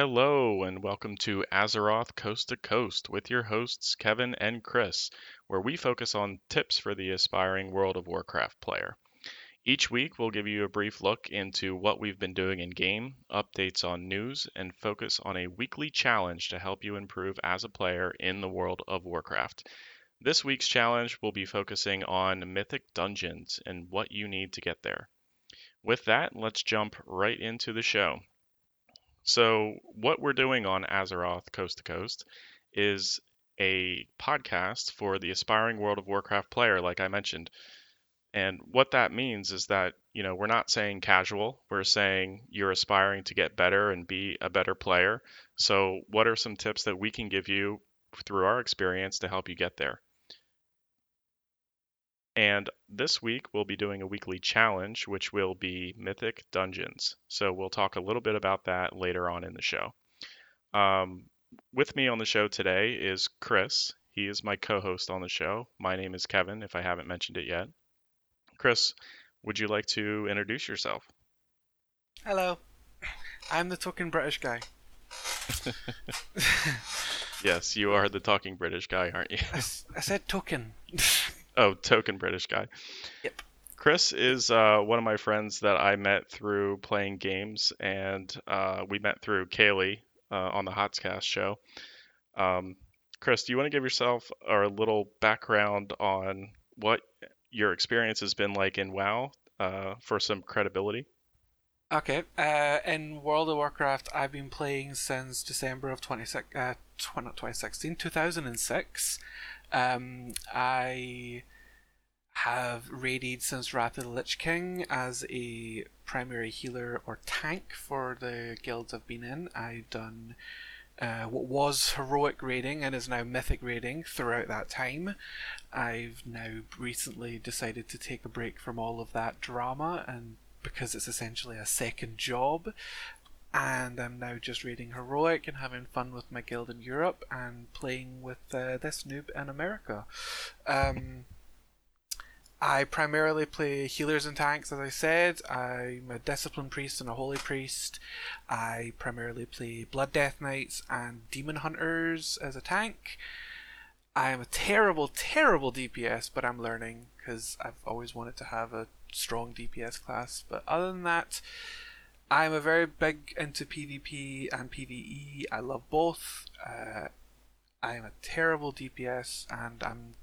Hello, and welcome to Azeroth Coast to Coast with your hosts Kevin and Chris, where we focus on tips for the aspiring World of Warcraft player. Each week, we'll give you a brief look into what we've been doing in game, updates on news, and focus on a weekly challenge to help you improve as a player in the World of Warcraft. This week's challenge will be focusing on Mythic Dungeons and what you need to get there. With that, let's jump right into the show. So, what we're doing on Azeroth Coast to Coast is a podcast for the aspiring World of Warcraft player, like I mentioned. And what that means is that, you know, we're not saying casual, we're saying you're aspiring to get better and be a better player. So, what are some tips that we can give you through our experience to help you get there? And this week we'll be doing a weekly challenge, which will be Mythic Dungeons. So we'll talk a little bit about that later on in the show. Um, with me on the show today is Chris. He is my co host on the show. My name is Kevin, if I haven't mentioned it yet. Chris, would you like to introduce yourself? Hello. I'm the talking British guy. yes, you are the talking British guy, aren't you? I, I said token. Oh, token British guy. Yep. Chris is uh, one of my friends that I met through playing games, and uh, we met through Kaylee uh, on the Hotscast show. Um, Chris, do you want to give yourself a little background on what your experience has been like in WoW uh, for some credibility? Okay. Uh, in World of Warcraft, I've been playing since December of 26, uh, 2016, 2006. Um, I have raided since Wrath of the Lich King as a primary healer or tank for the guilds I've been in. I've done uh, what was heroic raiding and is now mythic raiding throughout that time. I've now recently decided to take a break from all of that drama and because it's essentially a second job, and I'm now just reading Heroic and having fun with my guild in Europe and playing with uh, this noob in America. Um, I primarily play healers and tanks, as I said. I'm a discipline priest and a holy priest. I primarily play blood death knights and demon hunters as a tank. I am a terrible, terrible DPS, but I'm learning because I've always wanted to have a strong DPS class. But other than that, I'm a very big into PvP and PvE. I love both. Uh, I'm a terrible DPS, and I'm.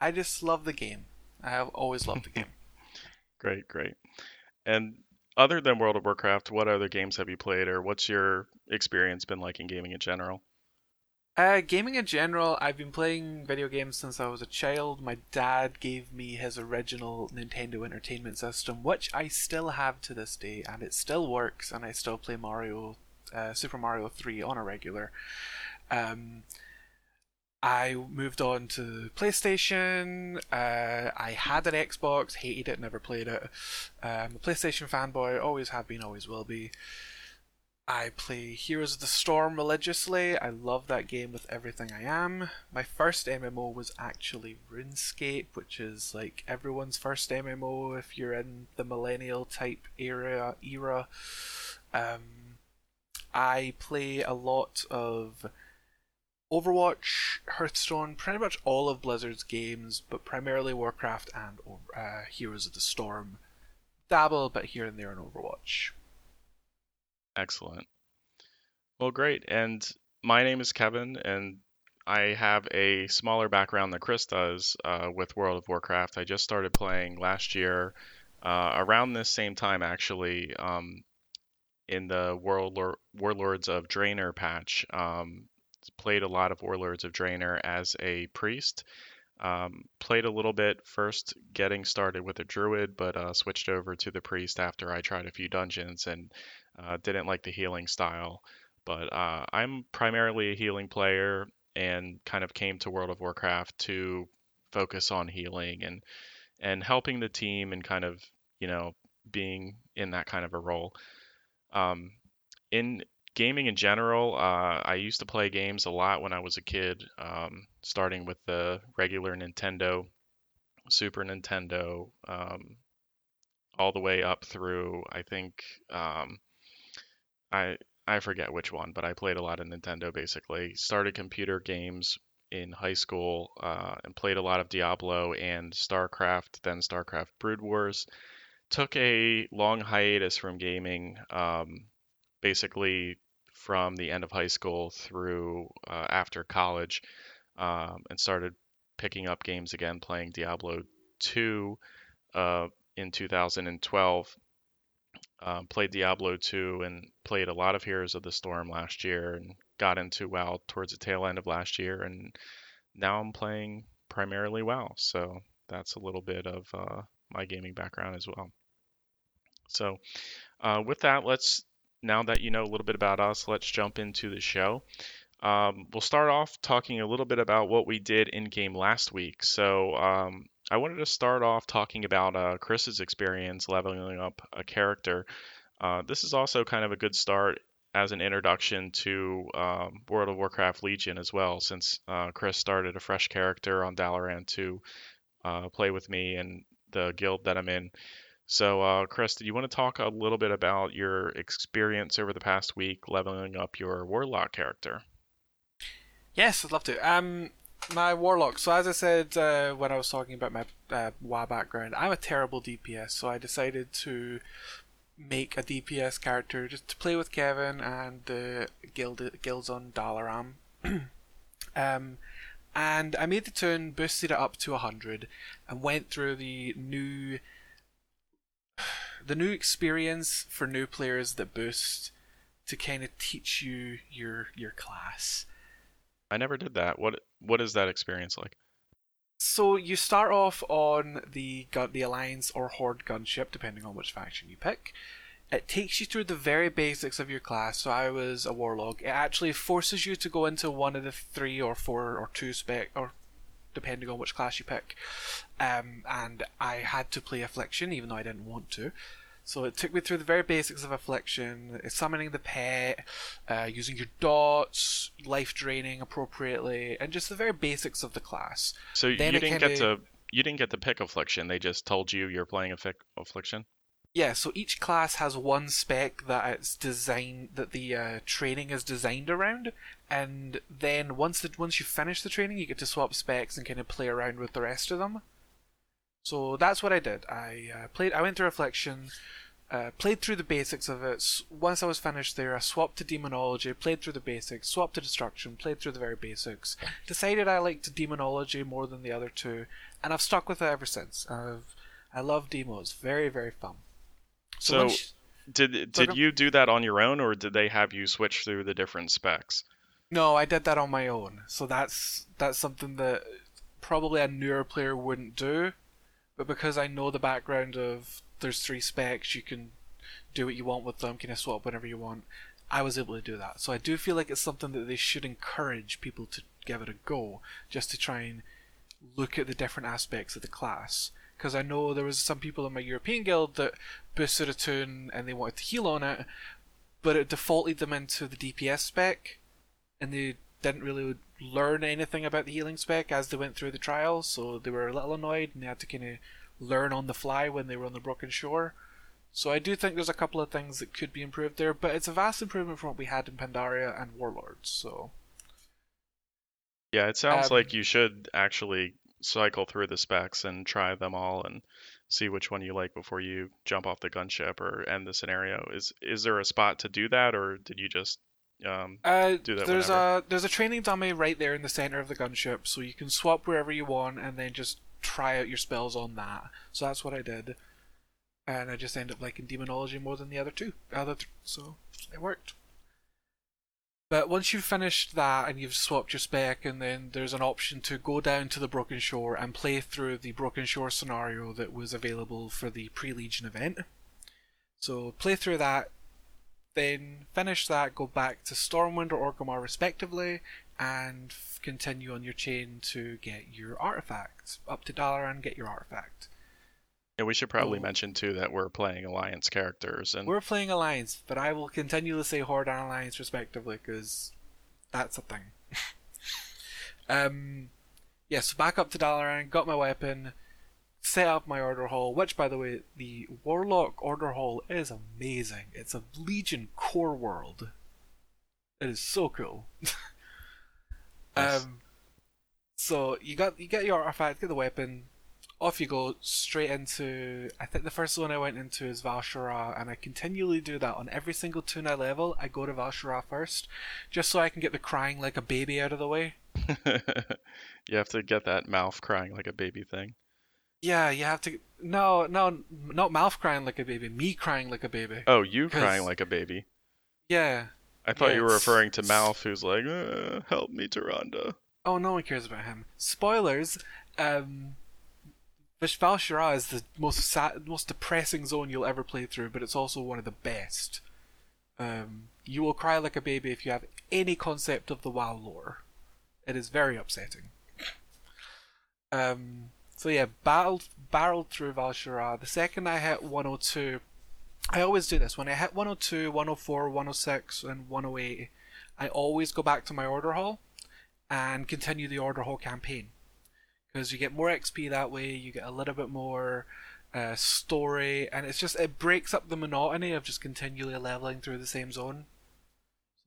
I just love the game. I have always loved the game. great, great. And other than World of Warcraft, what other games have you played, or what's your experience been like in gaming in general? Uh, gaming in general, I've been playing video games since I was a child. My dad gave me his original Nintendo Entertainment System, which I still have to this day, and it still works, and I still play Mario, uh, Super Mario 3 on a regular. Um, I moved on to PlayStation. Uh, I had an Xbox, hated it, never played it. Um, a PlayStation fanboy, always have been, always will be. I play Heroes of the Storm religiously. I love that game with everything I am. My first MMO was actually RuneScape, which is like everyone's first MMO if you're in the millennial type era era. Um, I play a lot of Overwatch, Hearthstone, pretty much all of Blizzard's games, but primarily Warcraft and uh, Heroes of the Storm. Dabble a bit here and there in Overwatch. Excellent. Well, great. And my name is Kevin, and I have a smaller background than Chris does uh, with World of Warcraft. I just started playing last year, uh, around this same time actually, um, in the Warlord- Warlords of Draenor patch. Um, played a lot of Warlords of Draenor as a priest. Um, played a little bit first getting started with a druid, but uh, switched over to the priest after I tried a few dungeons and uh, didn't like the healing style, but uh, I'm primarily a healing player and kind of came to World of Warcraft to focus on healing and and helping the team and kind of you know being in that kind of a role. Um, in gaming in general, uh, I used to play games a lot when I was a kid, um, starting with the regular Nintendo, Super Nintendo, um, all the way up through I think um, I I forget which one, but I played a lot of Nintendo basically. Started computer games in high school uh, and played a lot of Diablo and StarCraft, then StarCraft Brood Wars. Took a long hiatus from gaming, um, basically from the end of high school through uh, after college, um, and started picking up games again, playing Diablo 2 uh, in 2012. Um, played Diablo 2 and played a lot of Heroes of the Storm last year and got into WoW towards the tail end of last year. And now I'm playing primarily WoW. So that's a little bit of uh, my gaming background as well. So, uh, with that, let's now that you know a little bit about us, let's jump into the show. Um, we'll start off talking a little bit about what we did in game last week. So, um, I wanted to start off talking about uh, Chris's experience leveling up a character. Uh, this is also kind of a good start as an introduction to um, World of Warcraft Legion as well, since uh, Chris started a fresh character on Dalaran to uh, play with me and the guild that I'm in. So, uh, Chris, do you want to talk a little bit about your experience over the past week leveling up your Warlock character? Yes, I'd love to. Um, my Warlock. So, as I said uh, when I was talking about my uh, WoW background, I'm a terrible DPS, so I decided to make a DPS character just to play with Kevin and the guild guilds on Dalaran. um, and I made the tune, boosted it up to 100, and went through the new the new experience for new players that boost to kind of teach you your your class. I never did that. What what is that experience like? So you start off on the the alliance or horde gunship, depending on which faction you pick. It takes you through the very basics of your class. So I was a warlock. It actually forces you to go into one of the three or four or two spec or depending on which class you pick. Um, and I had to play affliction even though I didn't want to. So it took me through the very basics of affliction, summoning the pet, uh, using your dots, life draining appropriately, and just the very basics of the class. So then you didn't kinda... get to you didn't get to pick affliction. They just told you you're playing affliction. Yeah, so each class has one spec that it's designed that the uh, training is designed around, and then once the once you finish the training, you get to swap specs and kind of play around with the rest of them. So that's what I did. I uh, played. I went through Affliction, uh, played through the basics of it. Once I was finished there, I swapped to Demonology, played through the basics, swapped to Destruction, played through the very basics. Decided I liked Demonology more than the other two, and I've stuck with it ever since. I've I love demos. Very very fun. So, so did did you do that on your own, or did they have you switch through the different specs? No, I did that on my own. So that's that's something that probably a newer player wouldn't do but because I know the background of there's three specs, you can do what you want with them, kind of swap whenever you want. I was able to do that. So I do feel like it's something that they should encourage people to give it a go, just to try and look at the different aspects of the class. Because I know there was some people in my European guild that boosted a tune and they wanted to heal on it, but it defaulted them into the DPS spec, and they didn't really learn anything about the healing spec as they went through the trials, so they were a little annoyed and they had to kind of learn on the fly when they were on the Broken Shore. So I do think there's a couple of things that could be improved there, but it's a vast improvement from what we had in Pandaria and Warlords. So yeah, it sounds um, like you should actually cycle through the specs and try them all and see which one you like before you jump off the gunship or end the scenario. Is is there a spot to do that, or did you just um, uh, do that there's whenever. a there's a training dummy right there in the center of the gunship, so you can swap wherever you want and then just try out your spells on that. So that's what I did, and I just ended up liking demonology more than the other two, other th- so it worked. But once you've finished that and you've swapped your spec, and then there's an option to go down to the Broken Shore and play through the Broken Shore scenario that was available for the pre Legion event. So play through that, then finish that, go back to Stormwind or Orgrimmar respectively, and f- continue on your chain to get your artifact. Up to Dalaran, get your artifact. Yeah, we should probably oh. mention too that we're playing Alliance characters, and we're playing Alliance, but I will continually say Horde and Alliance respectively because that's a thing. um, yeah, so back up to Dalaran, got my weapon, set up my order hall, which, by the way, the Warlock order hall is amazing. It's a Legion core world. It is so cool. Nice. um, so you got you get your artifact, get the weapon, off you go straight into. I think the first one I went into is Val'sharah, and I continually do that on every single tune I level. I go to Val'sharah first, just so I can get the crying like a baby out of the way. you have to get that mouth crying like a baby thing. Yeah, you have to. No, no, not mouth crying like a baby. Me crying like a baby. Oh, you crying like a baby. Yeah. I thought Yeah, you were referring to Mouth, who's like, uh, "Help me, Tyrande." Oh, no one cares about him. Spoilers. Um, Vish Val'sharah is the most sad, most depressing zone you'll ever play through, but it's also one of the best. Um, you will cry like a baby if you have any concept of the WoW lore. It is very upsetting. Um, so yeah, battled, barreled through Val'sharah. The second I hit 102, I always do this. When I hit 102, 104, 106, and 108, I always go back to my order hall and continue the order hall campaign because you get more XP that way. You get a little bit more uh, story, and it's just it breaks up the monotony of just continually leveling through the same zone.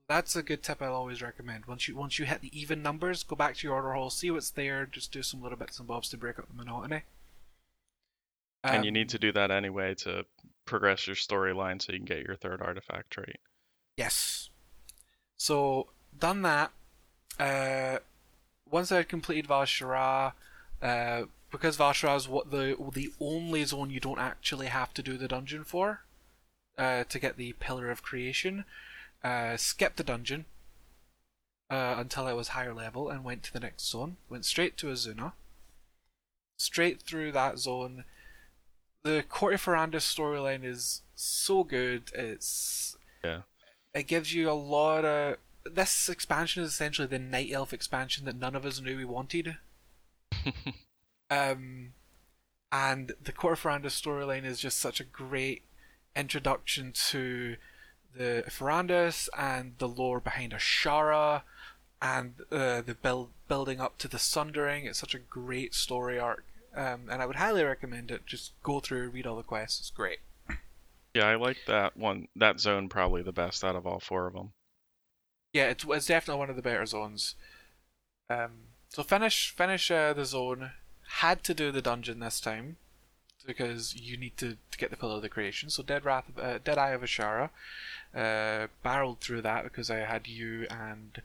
That's a good tip I'll always recommend. Once you once you hit the even numbers, go back to your order hall, see what's there, just do some little bits and bobs to break up the monotony. and you Um, need to do that anyway to progress your storyline so you can get your third artifact trait. Yes. So done that. Uh, once I had completed Val'sharah, uh, because Val'sharah is what the the only zone you don't actually have to do the dungeon for, uh, to get the Pillar of Creation, uh, skipped the dungeon uh, until I was higher level and went to the next zone. Went straight to Azsuna. Straight through that zone. The Court of Farondis storyline is so good. It's Yeah. it gives you a lot of this expansion is essentially the night elf expansion that none of us knew we wanted um and the Court of Farondis storyline is just such a great introduction to the Farondis and the lore behind Azshara and uh, the build building up to the Sundering. It's such a great story arc, um, and I would highly recommend it. Just go through, read all the quests. It's great. Yeah, I like that one. That zone probably the best out of all four of them. Yeah, it's, it's definitely one of the better zones. Um, so finish finish uh, the zone. Had to do the dungeon this time because you need to, to get the pillar of the creation. So Dead Wrath, of- uh, Dead Eye of Azshara, uh, barreled through that because I had you and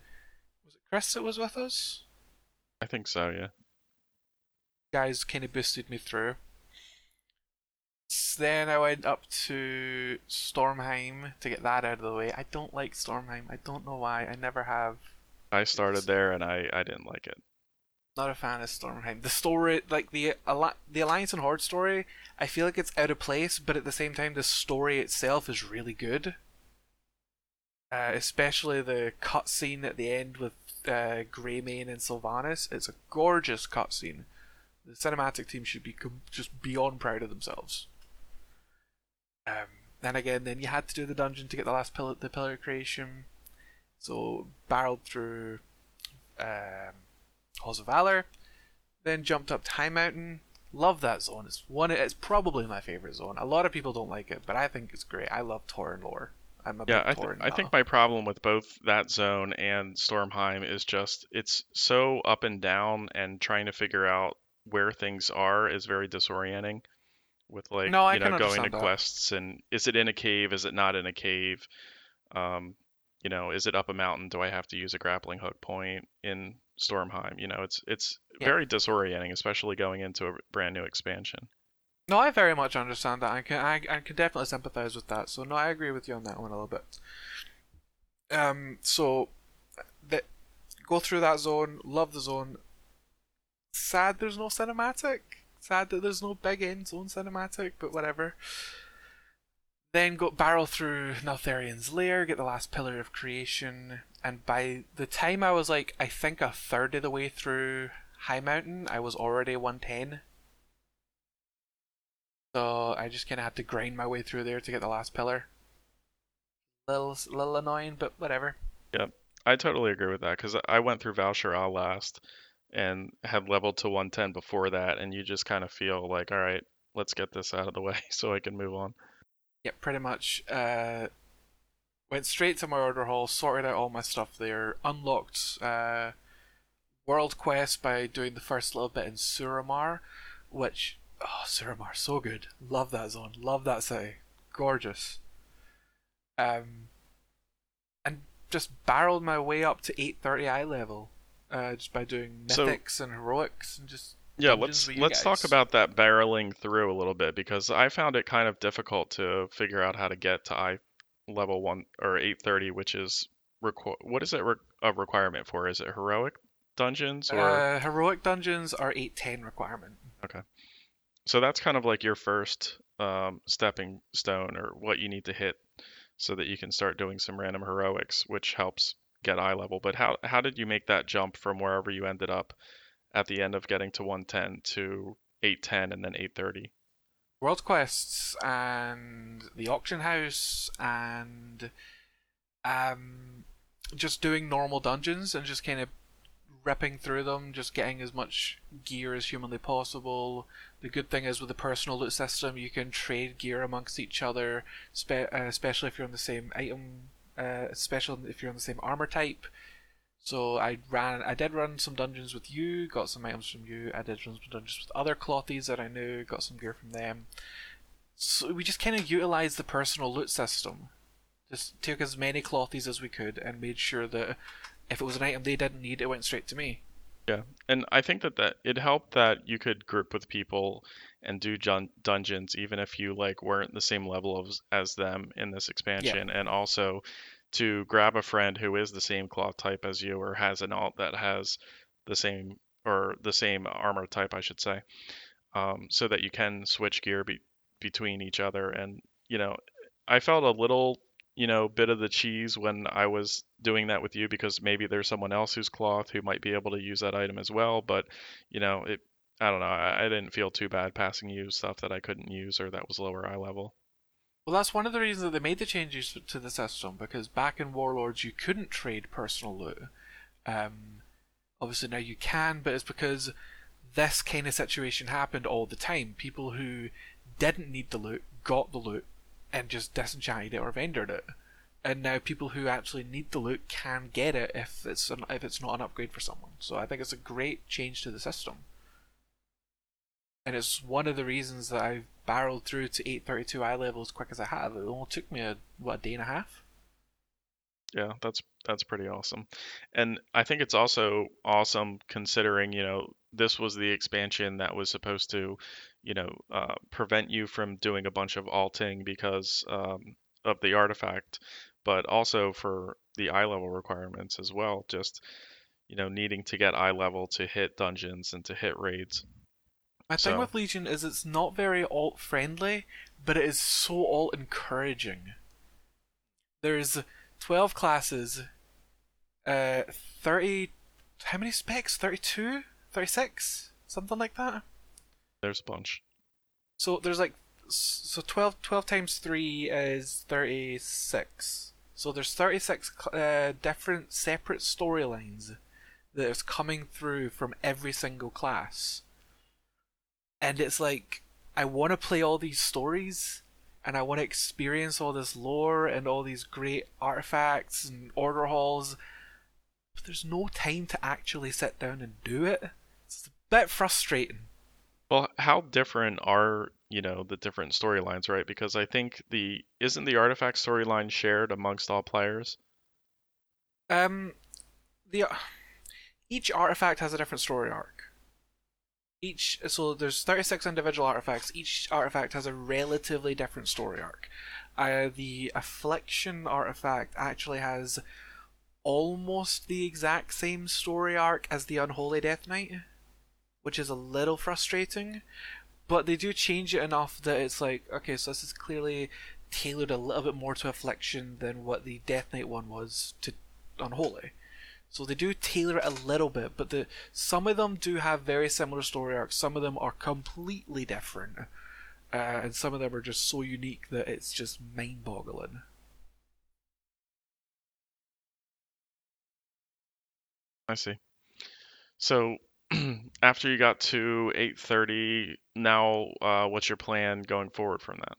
was it Chris that was with us? I think so. Yeah. guys kind of boosted me through. Then I went up to Stormheim to get that out of the way. I don't like Stormheim. I don't know why. I never have. I started there and I I didn't like it. Not a fan of Stormheim. The story, like the the Alliance and Horde story, I feel like it's out of place, but at the same time, the story itself is really good. Uh, especially the cutscene at the end with uh, Greymane and Sylvanas. It's a gorgeous cutscene. The cinematic team should be com- just beyond proud of themselves. Um, then again, then you had to do the dungeon to get the last pillar, the pillar creation. So barreled through um, Halls of Valor, then jumped up to Highmountain. Love that zone. It's one. It's probably my favorite zone. A lot of people don't like it, but I think it's great. I love Tauren lore. I'm a Yeah, big I, th- I think my problem with both that zone and Stormheim is just it's so up and down, and trying to figure out where things are is very disorienting. With like No, you know going to that. quests and is it in a cave? Is it not in a cave? Um, you know, is it up a mountain? Do I have to use a grappling hook point in Stormheim? You know, it's it's Yeah. very disorienting, especially going into a brand new expansion. No, I very much understand that. I can I, I can definitely sympathize with that. So no, I agree with you on that one a little bit. Um, so that go through that zone. Love the zone. Sad there's no cinematic. Sad that there's no big end zone cinematic, but whatever. Then go barrel through Neltharion's lair, get the last pillar of creation, and by the time I was like, I think a third of the way through Highmountain, I was already 110. So I just kind of had to grind my way through there to get the last pillar. Little, little annoying, but whatever. Yep, I totally agree with that because I went through Val'sharah last and had leveled to 110 before that, and you just kind of feel like, all right, let's get this out of the way so I can move on. Yeah, pretty much. Uh, Went straight to my order hall, sorted out all my stuff there, unlocked uh, World Quest by doing the first little bit in Suramar, which oh Suramar so good. Love that zone. Love that city. Gorgeous. Um, and just barreled my way up to 830 eye level, uh, just by doing So- mythics and heroics and just Yeah, let's let's talk about that barreling through a little bit because I found it kind of difficult to figure out how to get to I level one or 830, which is requ- what is it re- a requirement for? Is it heroic dungeons or Uh, heroic dungeons are 810 requirement. Okay, so that's kind of like your first um, stepping stone or what you need to hit so that you can start doing some random heroics, which helps get eye level. But how how did you make that jump from wherever you ended up at the end of getting to 110 to 810 and then 830? World quests and the auction house and um, just doing normal dungeons and just kind of ripping through them, just getting as much gear as humanly possible. The good thing is with the personal loot system, you can trade gear amongst each other, spe- uh, especially if you're on the same item, uh, especially if you're on the same armor type. So I ran, I did run some dungeons with you, got some items from you. I did run some dungeons with other clothies that I knew, got some gear from them. So we just kind of utilized the personal loot system. Just took as many clothies as we could and made sure that if it was an item they didn't need, it went straight to me. Yeah, and I think that that it helped that you could group with people and do jun- dungeons even if you like weren't the same level of, as them in this expansion, and also to grab a friend who is the same cloth type as you or has an alt that has the same or the same armor type, I should say, um, so that you can switch gear be- between each other. And you know, I felt a little you know, bit of the cheese when I was doing that with you because maybe there's someone else who's cloth who might be able to use that item as well. But, you know, it, I don't know. I, I didn't feel too bad passing you stuff that I couldn't use or that was lower eye level. Well, that's one of the reasons that they made the changes to the system because back in Warlords you couldn't trade personal loot. Um, obviously now you can, but it's because this kind of situation happened all the time. People who didn't need the loot got the loot and just disenchanted it or vendored it. And now people who actually need the loot can get it if it's an, if it's not an upgrade for someone. So I think it's a great change to the system. And it's one of the reasons that I've barreled through to 832 eye level as quick as I have. It only took me a what a day and a half. Yeah, that's that's pretty awesome. And I think it's also awesome considering, you know, this was the expansion that was supposed to, you know, uh, prevent you from doing a bunch of alting because um, of the artifact, but also for the eye level requirements as well. Just, you know, needing to get eye level to hit dungeons and to hit raids. My thing with Legion is it's not very alt friendly, but it is so alt encouraging. There's 12 classes, uh, 30. How many specs? 32? 36? Something like that? There's a bunch. So there's like. So 12, 12 times 3 is 36. So there's 36 uh, different separate storylines that is coming through from every single class. And it's like, I want to play all these stories and I want to experience all this lore and all these great artifacts and order halls. But there's no time to actually sit down and do it. It's a bit frustrating. Well, how different are, you know, the different storylines, right? Because I think the isn't the artifact storyline shared amongst all players? Um, the each artifact has a different story arc. Each so there's 36 individual artifacts. Each artifact has a relatively different story arc. Uh, the affliction artifact actually has almost the exact same story arc as the unholy death knight, which is a little frustrating. But they do change it enough that it's like okay, so this is clearly tailored a little bit more to affliction than what the death knight one was to unholy. So they do tailor it a little bit, but the some of them do have very similar story arcs. Some of them are completely different, uh, and some of them are just so unique that it's just mind-boggling. I see. So after you got to 8:30, now uh, what's your plan going forward from that?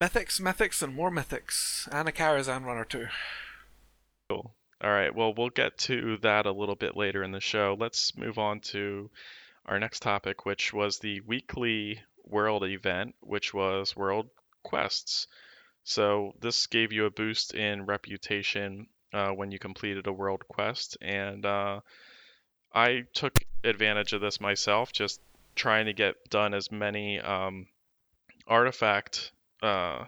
Mythics, mythics, and more mythics, and a Karazhan run or two. Cool. All right. Well, we'll get to that a little bit later in the show. Let's move on to our next topic, which was the weekly world event, which was World Quests. So this gave you a boost in reputation uh, when you completed a world quest, and uh, I took advantage of this myself, just trying to get done as many um, artifact uh,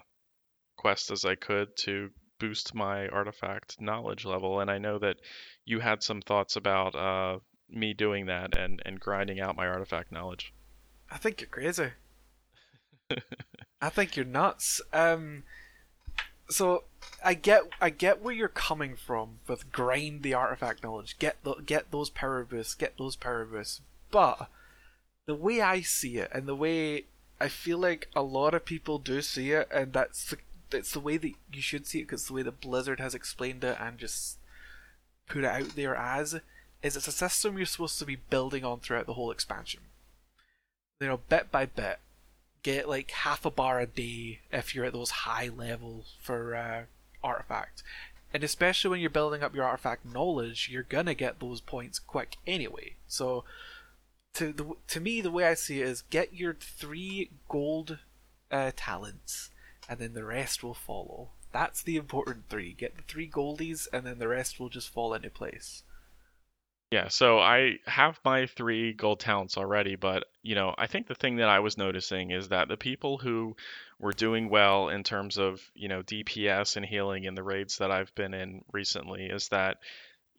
quests as I could to boost my artifact knowledge level. And I know that you had some thoughts about uh, me doing that and, and grinding out my artifact knowledge. I think you're crazy. I think you're nuts. Um, so I get I get where you're coming from with grind the artifact knowledge, get the, get those power boosts, get those power boosts. But the way I see it, and the way I feel like a lot of people do see it, and that's the, that's the way that you should see it, because the way that Blizzard has explained it and just put it out there as, is it's a system you're supposed to be building on throughout the whole expansion. You know, bit by bit, get like half a bar a day if you're at those high levels for uh, artifact. And especially when you're building up your artifact knowledge, you're gonna get those points quick anyway. So, to the to me, the way I see it is get your three gold uh, talents, and then the rest will follow. That's the important three. Get the three goldies, and then the rest will just fall into place. Yeah, so I have my three gold talents already, but you know, I think the thing that I was noticing is that the people who were doing well in terms of, you know, DPS and healing in the raids that I've been in recently is that,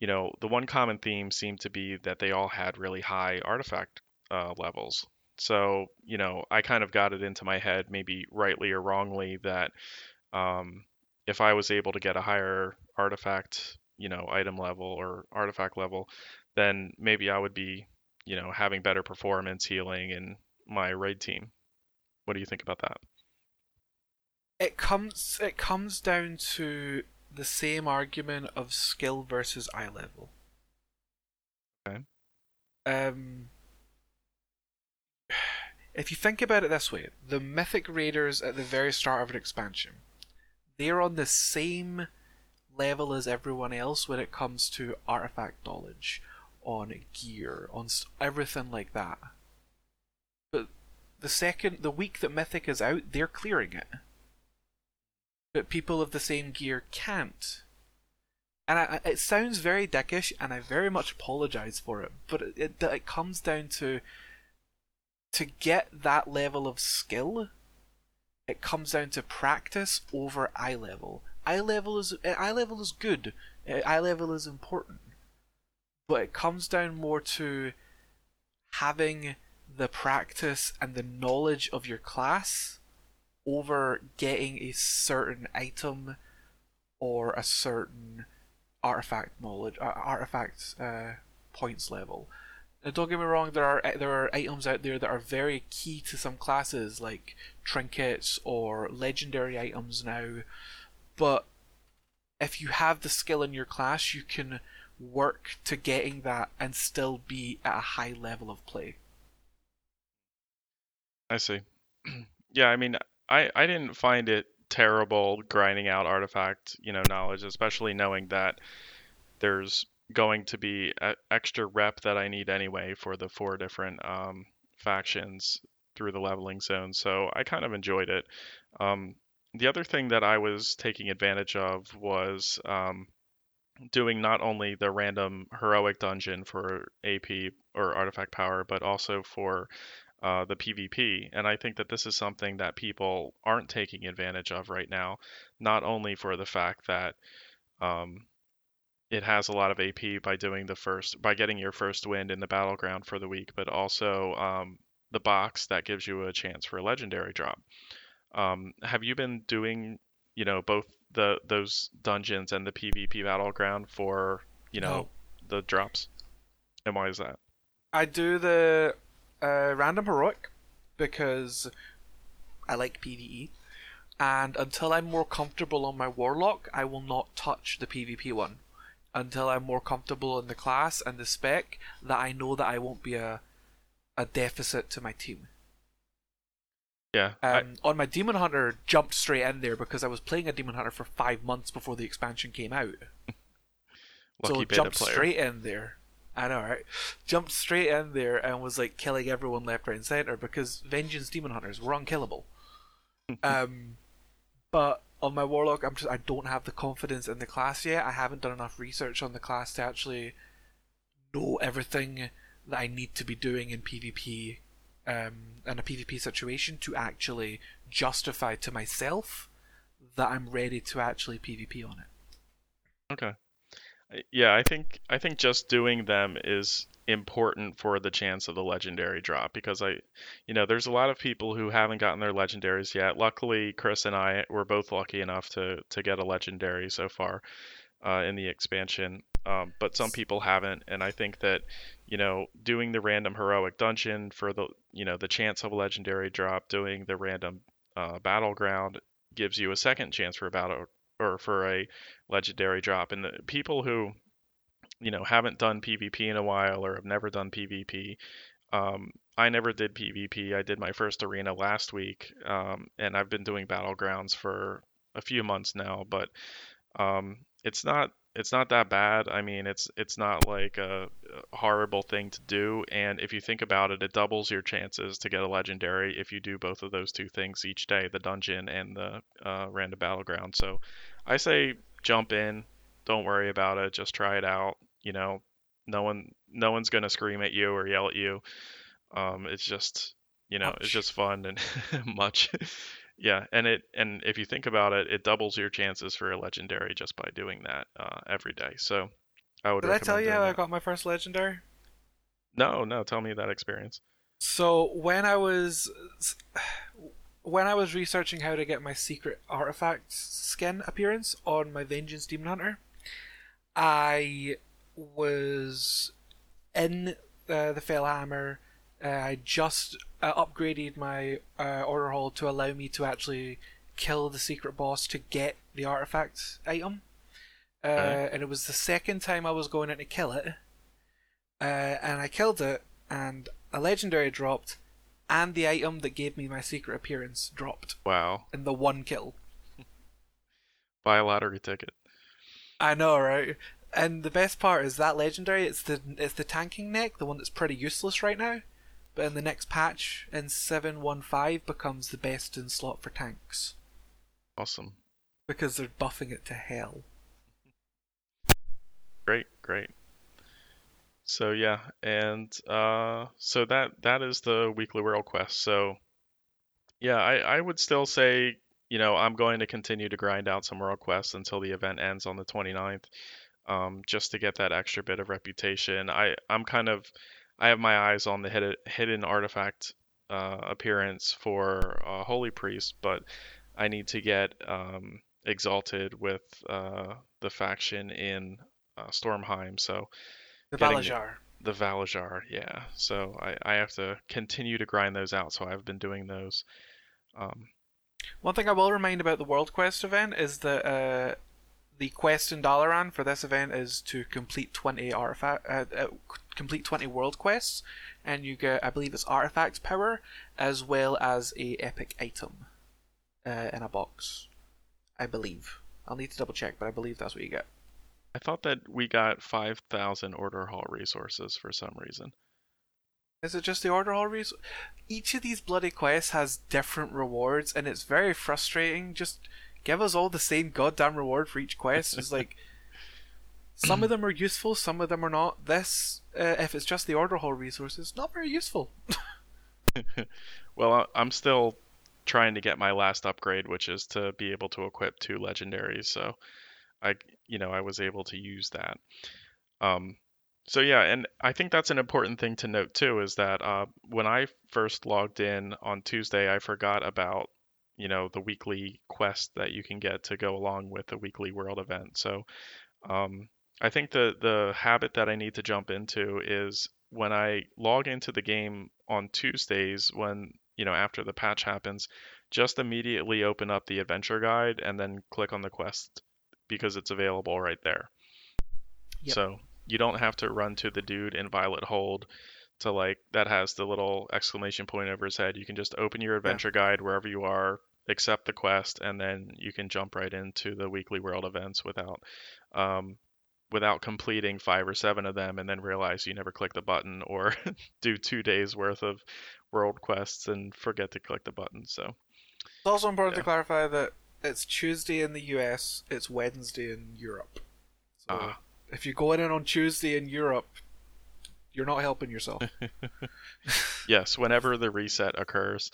you know, the one common theme seemed to be that they all had really high artifact uh, levels. So, you know, I kind of got it into my head, maybe rightly or wrongly, that um, if I was able to get a higher artifact, you know, item level or artifact level, then maybe I would be, you know, having better performance healing in my raid team. What do you think about that? It comes it comes down to the same argument of skill versus eye level. Okay. Um if you think about it this way, the mythic raiders at the very start of an expansion, they're on the same level as everyone else when it comes to artifact knowledge on gear, on everything like that. But the second, the week that Mythic is out, they're clearing it. But people of the same gear can't. And I, it sounds very dickish, and I very much apologize for it. But it, it, it comes down to to get that level of skill. It comes down to practice over eye level. Eye level is eye level is good. Eye level is important but it comes down more to having the practice and the knowledge of your class over getting a certain item or a certain artifact knowledge uh, artifact uh, points level. Now, don't get me wrong, there are there are items out there that are very key to some classes, like trinkets or legendary items now. But if you have the skill in your class, you can work to getting that and still be at a high level of play. I see. yeah, I mean, I I didn't find it terrible grinding out artifact, you know, knowledge, especially knowing that there's going to be extra rep that I need anyway for the four different um, factions through the leveling zone. So I kind of enjoyed it. Um, the other thing that I was taking advantage of was um, doing not only the random heroic dungeon for AP or artifact power, but also for uh, the PvP. And I think that this is something that people aren't taking advantage of right now, not only for the fact that um, it has a lot of AP by doing the first, by getting your first wind in the battleground for the week, but also um, the box that gives you a chance for a legendary drop. Um, have you been doing, you know, both the those dungeons and the PvP battleground for you know no. the drops? And why is that? I do the uh, random heroic because I like PVE, and until I'm more comfortable on my warlock, I will not touch the PvP one until I'm more comfortable in the class and the spec that I know that I won't be a a deficit to my team. Yeah. I- Um, on my Demon Hunter, jumped straight in there because I was playing a Demon Hunter for five months before the expansion came out. lucky so jumped player. straight in there. I know, right? Jumped straight in there and was like killing everyone left, right, and center because Vengeance Demon Hunters were unkillable. um, but on my Warlock, I'm just I don't have the confidence in the class yet. I haven't done enough research on the class to actually know everything that I need to be doing in PvP, um, in a PvP situation to actually justify to myself that I'm ready to actually PvP on it. Okay. Yeah, I think I think just doing them is important for the chance of the legendary drop because I, you know, there's a lot of people who haven't gotten their legendaries yet. Luckily, Chris and I were both lucky enough to to get a legendary so far uh, in the expansion. Um, but some people haven't, and I think that, you know, doing the random heroic dungeon for the, you know, the chance of a legendary drop, doing the random uh, battleground gives you a second chance for a battle or for a legendary drop. And the people who, you know, haven't done PvP in a while or have never done PvP, um, I never did PvP. I did my first arena last week, um, and I've been doing battlegrounds for a few months now. But um, it's not it's not that bad. I mean, it's it's not like a, horrible thing to do. And if you think about it, it doubles your chances to get a legendary if you do both of those two things each day: the dungeon and the uh, random battleground. So I say jump in. Don't worry about it. Just try it out. You know, no one no one's gonna scream at you or yell at you. Um, it's just you know it's just fun and much. Yeah, and it and if you think about it, it doubles your chances for a legendary just by doing that uh, every day. So I would Did I tell you how I got my first legendary? No, no, tell me that experience. So when I was when I was researching how to get my secret artifact skin appearance on my Vengeance Demon Hunter, I was in uh, the Fel Hammer. Uh, I just uh, upgraded my uh, order hall to allow me to actually kill the secret boss to get the artifact item. Uh, Okay. And it was the second time I was going in to kill it. Uh, and I killed it, and a legendary dropped, and the item that gave me my secret appearance dropped Wow, in the one kill. buy a lottery ticket. I know, right? And the best part is that legendary. It's the it's the tanking neck, the one that's pretty useless right now. But in the next patch, in seven one five, becomes the best in slot for tanks Awesome, because they're buffing it to hell. great, great. So yeah, and uh, so that that is the weekly world quest. So yeah, I I would still say you know I'm going to continue to grind out some world quests until the event ends on the 29th. Um, just to get that extra bit of reputation. I I'm kind of I have my eyes on the hidden hidden artifact uh, appearance for uh, Holy Priest, but I need to get um, exalted with uh, the faction in uh, Stormheim. So The. Valarjar. the Valarjar, yeah. So I, I have to continue to grind those out. So I've been doing those. Um, One thing I will remind about the World Quest event is that uh, the quest in Dalaran for this event is to complete 20 artifact, uh, uh, complete 20 world quests, and you get, I believe it's artifact power as well as a epic item uh, in a box. I believe. I'll need to double check, but I believe that's what you get. I thought that we got 5,000 Order Hall resources for some reason. Is it just the order hall res- Each of these bloody quests has different rewards, and it's very frustrating. Just give us all the same goddamn reward for each quest. It's like some of them are useful, some of them are not. This, uh, if it's just the order hall resources, not very useful. Well, I'm still trying to get my last upgrade, which is to be able to equip two legendaries. So I, you know, I was able to use that. Um, so yeah, and I think that's an important thing to note too, is that uh, when I first logged in on Tuesday, I forgot about, you know, the weekly quest that you can get to go along with the weekly world event. So um, I think the the habit that I need to jump into is when I log into the game on Tuesdays, when you know after the patch happens, just immediately open up the adventure guide and then click on the quest because it's available right there. Yep. So you don't have to run to the dude in Violet Hold to like that has the little exclamation point over his head. You can just open your adventure guide wherever you are, accept the quest, and then you can jump right into the weekly world events without um, without completing five or seven of them and then realize you never click the button or do two days worth of world quests and forget to click the button. So It's also important Yeah. to clarify that it's Tuesday in the US, it's Wednesday in Europe. So Ah. if you're going in on Tuesday in Europe, you're not helping yourself. yes, whenever the reset occurs.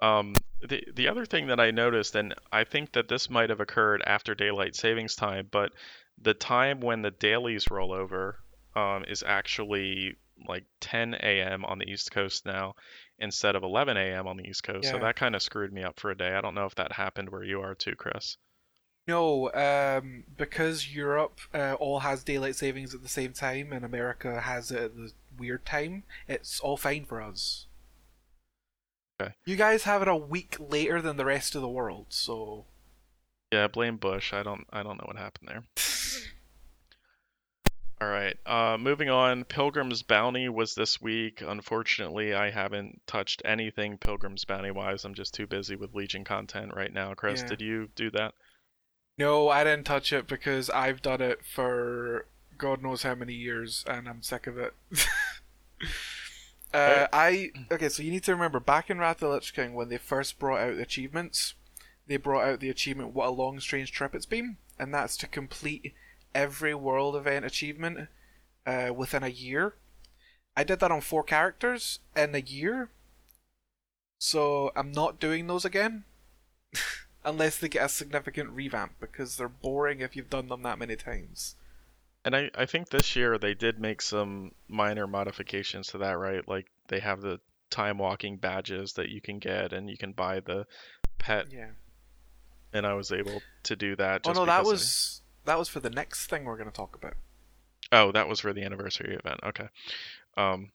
Um, the the other thing that I noticed, and I think that this might have occurred after daylight savings time, but the time when the dailies roll over um, is actually like 10 a.m. on the East Coast now instead of 11 a.m. on the East Coast. So that kind of screwed me up for a day. I don't know if that happened where you are too, Chris. no, um, because Europe uh, all has daylight savings at the same time and America has it at the weird time, it's all fine for us. Okay. You guys have it a week later than the rest of the world, so Yeah, blame Bush. I don't I don't know what happened there. All right. Uh, moving on. Pilgrim's Bounty was this week. Unfortunately, I haven't touched anything Pilgrim's Bounty wise. I'm just too busy with Legion content right now. Chris, Yeah. did you do that? No, I didn't touch it because I've done it for God knows how many years and I'm sick of it. uh, I okay, so you need to remember back in Wrath of the Lich King when they first brought out the achievements, they brought out the achievement "What a long strange trip it's been," and that's to complete every world event achievement uh, within a year. I did that on four characters in a year, so I'm not doing those again unless they get a significant revamp because they're boring if you've done them that many times. And I, I think this year they did make some minor modifications to that, right? Like they have the time walking badges that you can get and you can buy the pet Yeah. and I was able to do that Oh no, that because I- was that was for the next thing we're going to talk about. Oh, that was for the anniversary event. Okay. Um,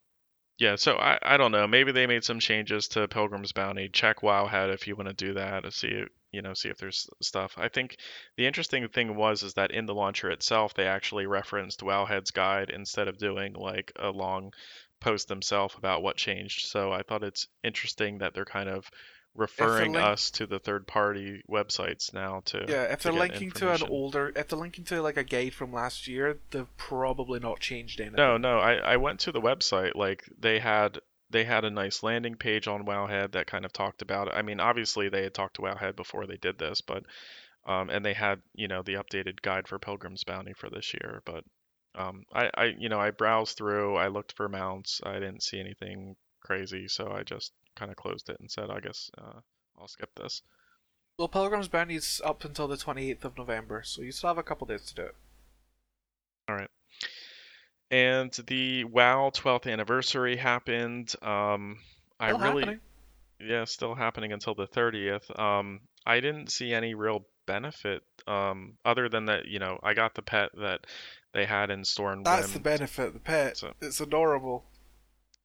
yeah, so I, I don't know. Maybe they made some changes to Pilgrim's Bounty. Check Wowhead if you want to do that to see you know see if there's stuff. I think the interesting thing was is that in the launcher itself they actually referenced Wowhead's guide instead of doing like a long post themselves about what changed. So I thought it's interesting that they're kind of referring link- us to the third party websites now to Yeah, if to they're linking to an older, if they're linking to like a guide from last year, they've probably not changed anything. No, no, I, I went to the website. Like they had they had a nice landing page on Wowhead that kind of talked about it. I mean, obviously they had talked to Wowhead before they did this, but um, and they had you know the updated guide for Pilgrim's Bounty for this year. But um, I, I you know I browsed through, I looked for mounts, I didn't see anything crazy, so I just kind of closed it and said, I guess uh, I'll skip this. Well, Pilgrim's Bounty's up until the 28th of November, so you still have a couple days to do it. All right. And the WoW 12th anniversary happened. Um, I Still really, happening. yeah, still happening until the 30th. Um, I didn't see any real benefit um, other than that, you know, I got the pet that they had in Storm That's the benefit. The pet. So- It's adorable.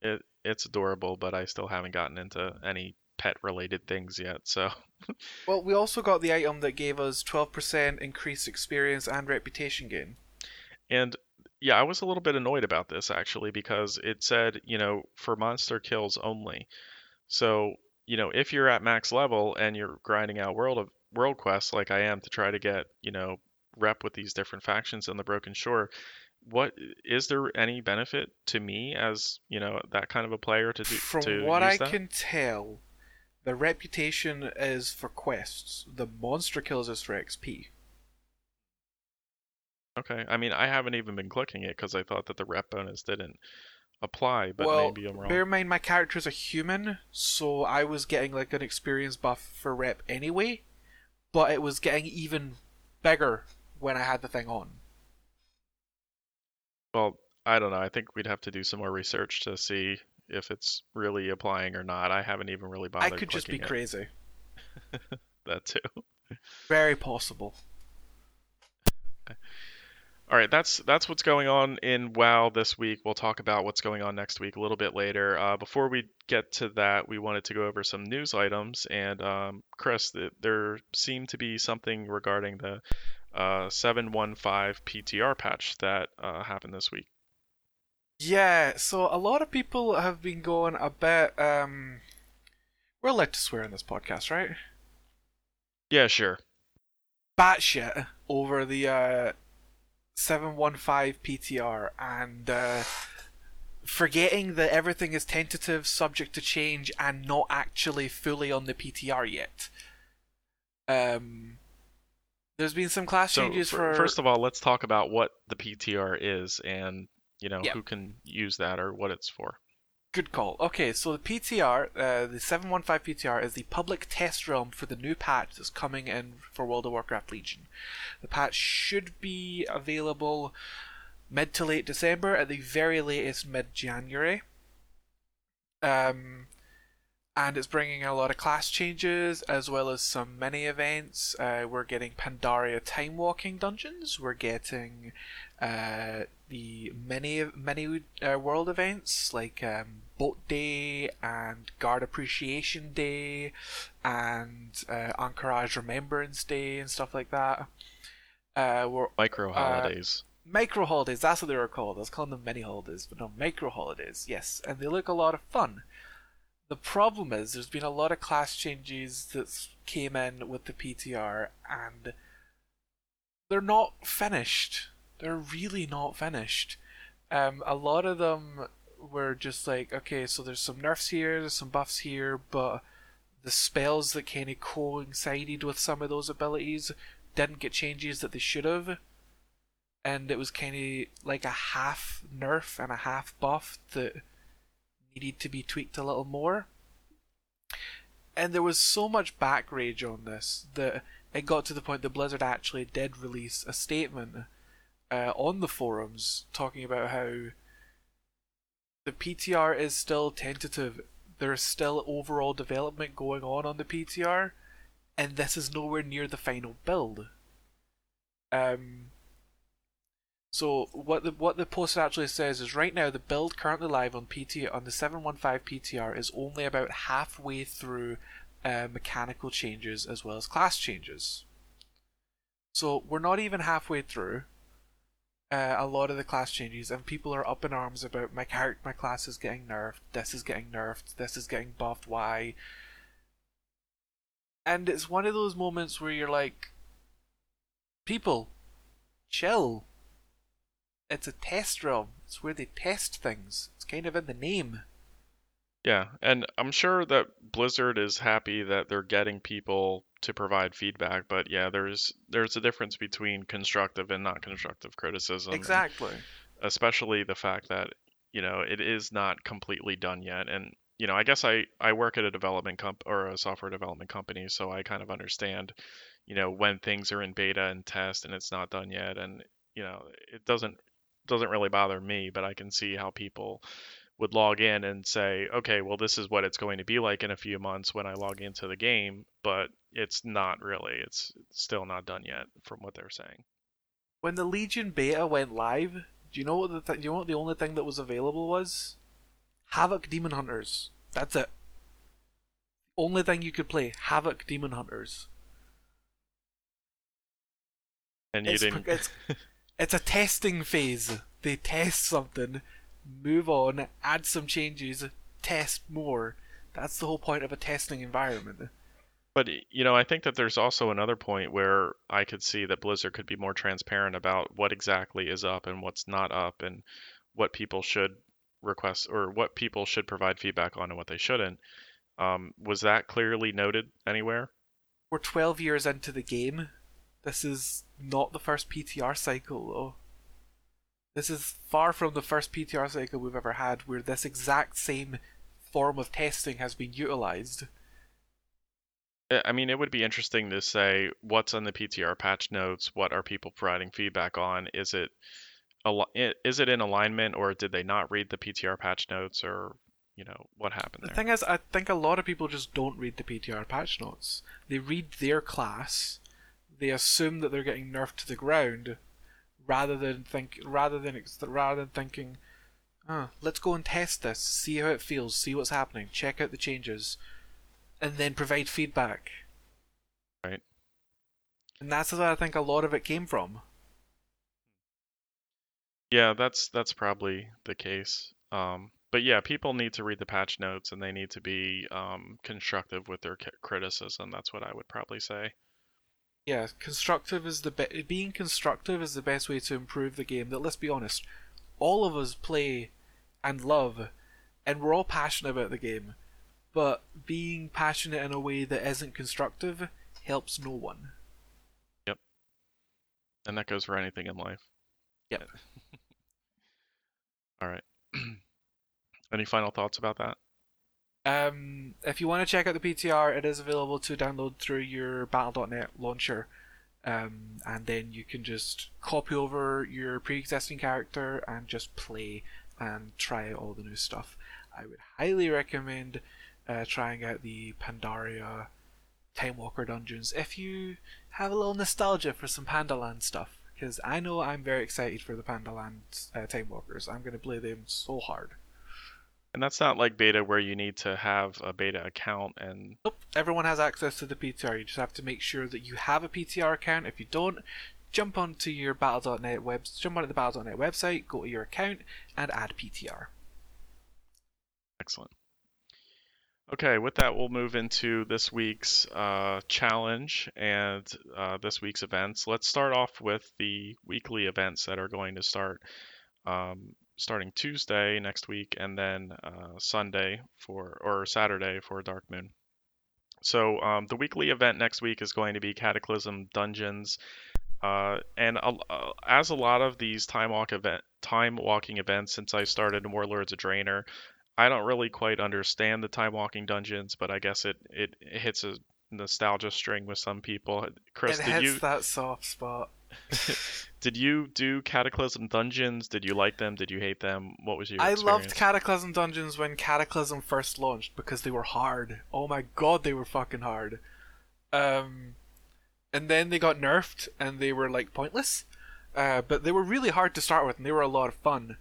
It, it's adorable, but I still haven't gotten into any pet related things yet. So, Well, we also got the item that gave us 12% increased experience and reputation gain. and yeah, I was a little bit annoyed about this actually because it said, you know, for monster kills only. So, you know, if you're at max level and you're grinding out world of world quests like I am to try to get, you know, rep with these different factions in the Broken Shore, what is there any benefit to me as, you know, that kind of a player to do From to what I that? can tell, the reputation is for quests. The monster kills is for XP. Okay. I mean, I haven't even been clicking it because I thought that the rep bonus didn't apply, but well, maybe I'm wrong. bear in mind my character's a human, so I was getting like an experience buff for rep anyway, but it was getting even bigger when I had the thing on. Well, I don't know. I think we'd have to do some more research to see if it's really applying or not. I haven't even really bothered. I could just be it. crazy. That too. Very possible. All right, that's that's what's going on in WoW this week. We'll talk about what's going on next week a little bit later. Uh, before we get to that, we wanted to go over some news items. And um, Chris, th- there seemed to be something regarding the uh, 715 PTR patch that uh, happened this week. Yeah, so a lot of people have been going a bit. Um, we're allowed to swear in this podcast, right? Yeah, sure. Batshit over the uh, 715 PTR and uh, forgetting that everything is tentative, subject to change, and not actually fully on the PTR yet. Um, there's been some class So changes fir- for. first of all, let's talk about what the PTR is and you know Yeah. who can use that or what it's for. Good call. Okay, so the PTR, uh, the 715 PTR, is the public test realm for the new patch that's coming in for World of Warcraft Legion. The patch should be available mid to late December, at the very latest mid January. Um, and it's bringing a lot of class changes as well as some mini events. Uh, we're getting Pandaria time walking dungeons. We're getting uh, the many many uh, world events like um, Boat Day and Guard Appreciation Day and uh, Anchorage Remembrance Day and stuff like that. Uh, we're Micro holidays. micro holidays. That's what they were called. I was calling them mini holidays, but no, micro holidays. Yes, and they look a lot of fun. The problem is there's been a lot of class changes that came in with the PTR, and they're not finished. They're really not finished. Um, a lot of them were just like, okay, so there's some nerfs here, there's some buffs here, but the spells that kind of coincided with some of those abilities didn't get changes that they should have and it was kind of like a half nerf and a half buff that needed to be tweaked a little more. And there was so much back rage on this that it got to the point that Blizzard actually did release a statement uh, on the forums talking about how the PTR is still tentative. There's still overall development going on on the PTR, and this is nowhere near the final build. Um, so what the what the post actually says is right now the build currently live on PT on the 715 PTR is only about halfway through uh, mechanical changes as well as class changes. So we're not even halfway through uh, a lot of the class changes, and people are up in arms about my character, my class is getting nerfed. This is getting nerfed. This is getting buffed. Why? And it's one of those moments where you're like, people, chill it's a test realm. It's where they test things. It's kind of in the name. Yeah, and I'm sure that Blizzard is happy that they're getting people to provide feedback, but yeah, there's there's a difference between constructive and not constructive criticism. Exactly. especially the fact that, you know, it is not completely done yet. And, you know, I guess I I work at a development comp or a software development company, so I kind of understand, you know, when things are in beta and test and it's not done yet and, you know, it doesn't doesn't really bother me, but I can see how people would log in and say, okay, well, this is what it's going to be like in a few months when I log into the game, but it's not really. It's still not done yet from what they're saying. When the Legion beta went live, do you know what the th- do you know what the only thing that was available was? Havoc Demon Hunters. That's it. Only thing you could play Havoc Demon Hunters. And you It's, didn't. it's it's a testing phase. They test something, move on, add some changes, test more. That's the whole point of a testing environment. But you know, I think that there's also another point where I could see that Blizzard could be more transparent about what exactly is up and what's not up, and what people should request or what people should provide feedback on and what they shouldn't. Um, was that clearly noted anywhere? We're 12 years into the game. This is not the first PTR cycle, though. This is far from the first PTR cycle we've ever had where this exact same form of testing has been utilized. I I mean, it would be interesting to say what's on the PTR patch notes. What are people providing feedback on? Is it al- is it in alignment, or did they not read the PTR patch notes, or you know what happened There? The thing is, I think a lot of people just don't read the PTR patch notes. They read their class, they assume that they're getting nerfed to the ground, rather than think, rather than rather than thinking, oh, let's go and test this, see how it feels, see what's happening, check out the changes, and then provide feedback. Right. And that's where I think a lot of it came from. Yeah, that's that's probably the case. Um, but yeah, people need to read the patch notes and they need to be um, constructive with their criticism. That's what I would probably say. Yeah, constructive is the be- being constructive is the best way to improve the game. That let's be honest, all of us play and love, and we're all passionate about the game. But being passionate in a way that isn't constructive helps no one. Yep. And that goes for anything in life. Yep. All right. Any final thoughts about that? Um, if you want to check out the PTR, it is available to download through your Battle.net launcher. Um, and then you can just copy over your pre-existing character and just play and try all the new stuff. I would highly recommend uh, trying out the Pandaria Time Walker dungeons if you have a little nostalgia for some Pandaland stuff. Because I know I'm very excited for the Pandaland uh, Time Walkers. I'm going to play them so hard. And that's not like beta where you need to have a beta account and Nope, everyone has access to the PTR. You just have to make sure that you have a PTR account. If you don't, jump onto your Battle.net web, jump onto the Battle.net website, go to your account, and add PTR. excellent. Okay, with that, we'll move into this week's uh, challenge and uh, this week's events. Let's start off with the weekly events that are going to start um, starting Tuesday next week and then uh, Sunday for or Saturday for Dark Moon. So um, the weekly event next week is going to be Cataclysm Dungeons, uh, and uh, as a lot of these time walk event time walking events since I started in Warlords of Draenor, I don't really quite understand the time walking dungeons, but I guess it, it, it hits a nostalgia string with some people. Chris, it did hits you that soft spot. did you do Cataclysm dungeons? Did you like them? Did you hate them? What was your I experience? loved Cataclysm dungeons when Cataclysm first launched because they were hard. Oh my god, they were fucking hard. Um, and then they got nerfed and they were like pointless. Uh, but they were really hard to start with and they were a lot of fun.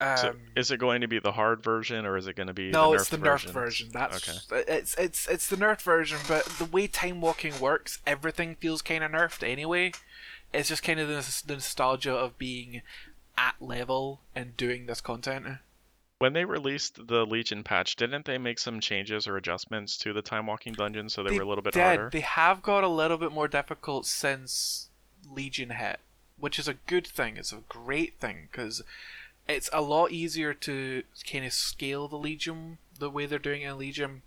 Um, So, is it going to be the hard version or is it going to be no, the it's the nerfed nerfed version. That's okay. it's it's it's the nerfed version, but the way time walking works, everything feels kind of nerfed anyway. It's just kind of the, the nostalgia of being at level and doing this content. When they released the Legion patch, didn't they make some changes or adjustments to the time walking dungeons so they, were a little bit did. harder? They have got a little bit more difficult since Legion hit, which is a good thing. It's a great thing because it's a lot easier to kind of scale the Legion the way they're doing it in Legion.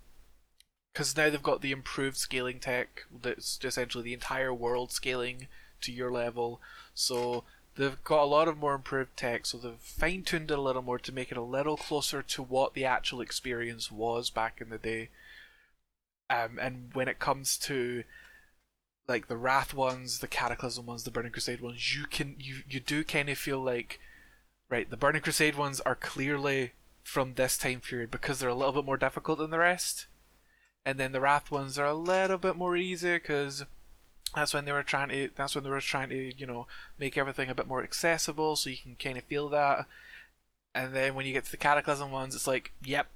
Because now they've got the improved scaling tech that's essentially the entire world scaling to your level. So they've got a lot of more improved tech, so they've fine tuned it a little more to make it a little closer to what the actual experience was back in the day. Um, and when it comes to like the Wrath ones, the Cataclysm ones, the Burning Crusade ones, you can you you do kind of feel like right, the Burning Crusade ones are clearly from this time period because they're a little bit more difficult than the rest. And then the Wrath ones are a little bit more easy because that's when they were trying to that's when they were trying to, you know, make everything a bit more accessible so you can kind of feel that. And then when you get to the Cataclysm ones, it's like, yep,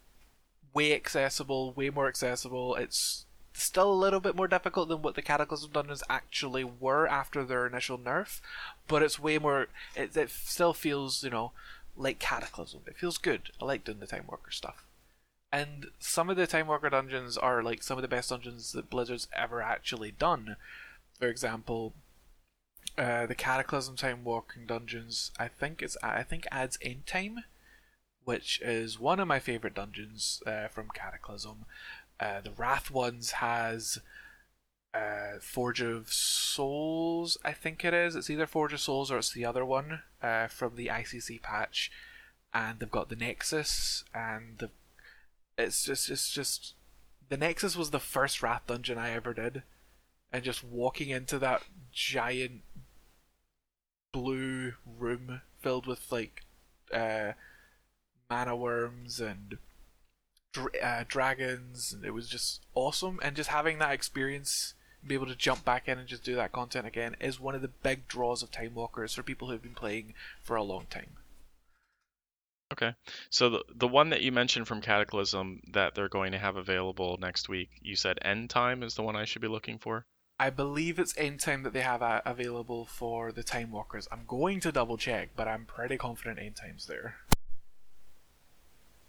way accessible, way more accessible. It's still a little bit more difficult than what the Cataclysm dungeons actually were after their initial nerf, but it's way more. It, it still feels, you know, like Cataclysm. It feels good. I like doing the Time Walker stuff. And some of the Time Walker dungeons are like some of the best dungeons that Blizzard's ever actually done. For example, uh, the Cataclysm Time Walking dungeons, I think it's I think adds End Time, which is one of my favorite dungeons uh, from Cataclysm. Uh, the Wrath ones has uh, Forge of Souls, I think it is. It's either Forge of Souls or it's the other one uh, from the ICC patch, and they've got the Nexus, and the it's just it's just the Nexus was the first Wrath dungeon I ever did, and just walking into that giant blue room filled with like uh, mana worms and dra- uh, dragons. And it was just awesome, and just having that experience, be able to jump back in and just do that content again, is one of the big draws of Time Walkers for people who've been playing for a long time. Okay. So the the one that you mentioned from Cataclysm that they're going to have available next week, you said End Time is the one I should be looking for? I believe it's end time that they have uh, available for the Time Walkers. I'm going to double check, but I'm pretty confident end time's there.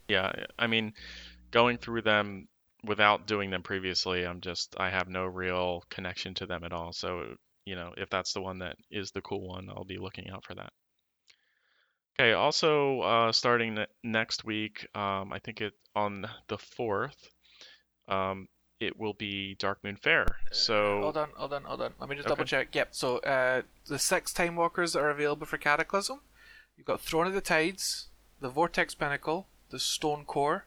Yeah, I mean, going through them without doing them previously, I'm just I have no real connection to them at all. So, you know, if that's the one that is the cool one, I'll be looking out for that. Okay, also uh, starting ne- next week, um, I think it on the 4th, um, it will be Dark Moon Fair. So Hold on, hold on, hold on. Let me just Okay. double check. Yep. So uh, the six Time Walkers are available for Cataclysm. You've got Throne of the Tides, the Vortex Pinnacle, the Stone Core,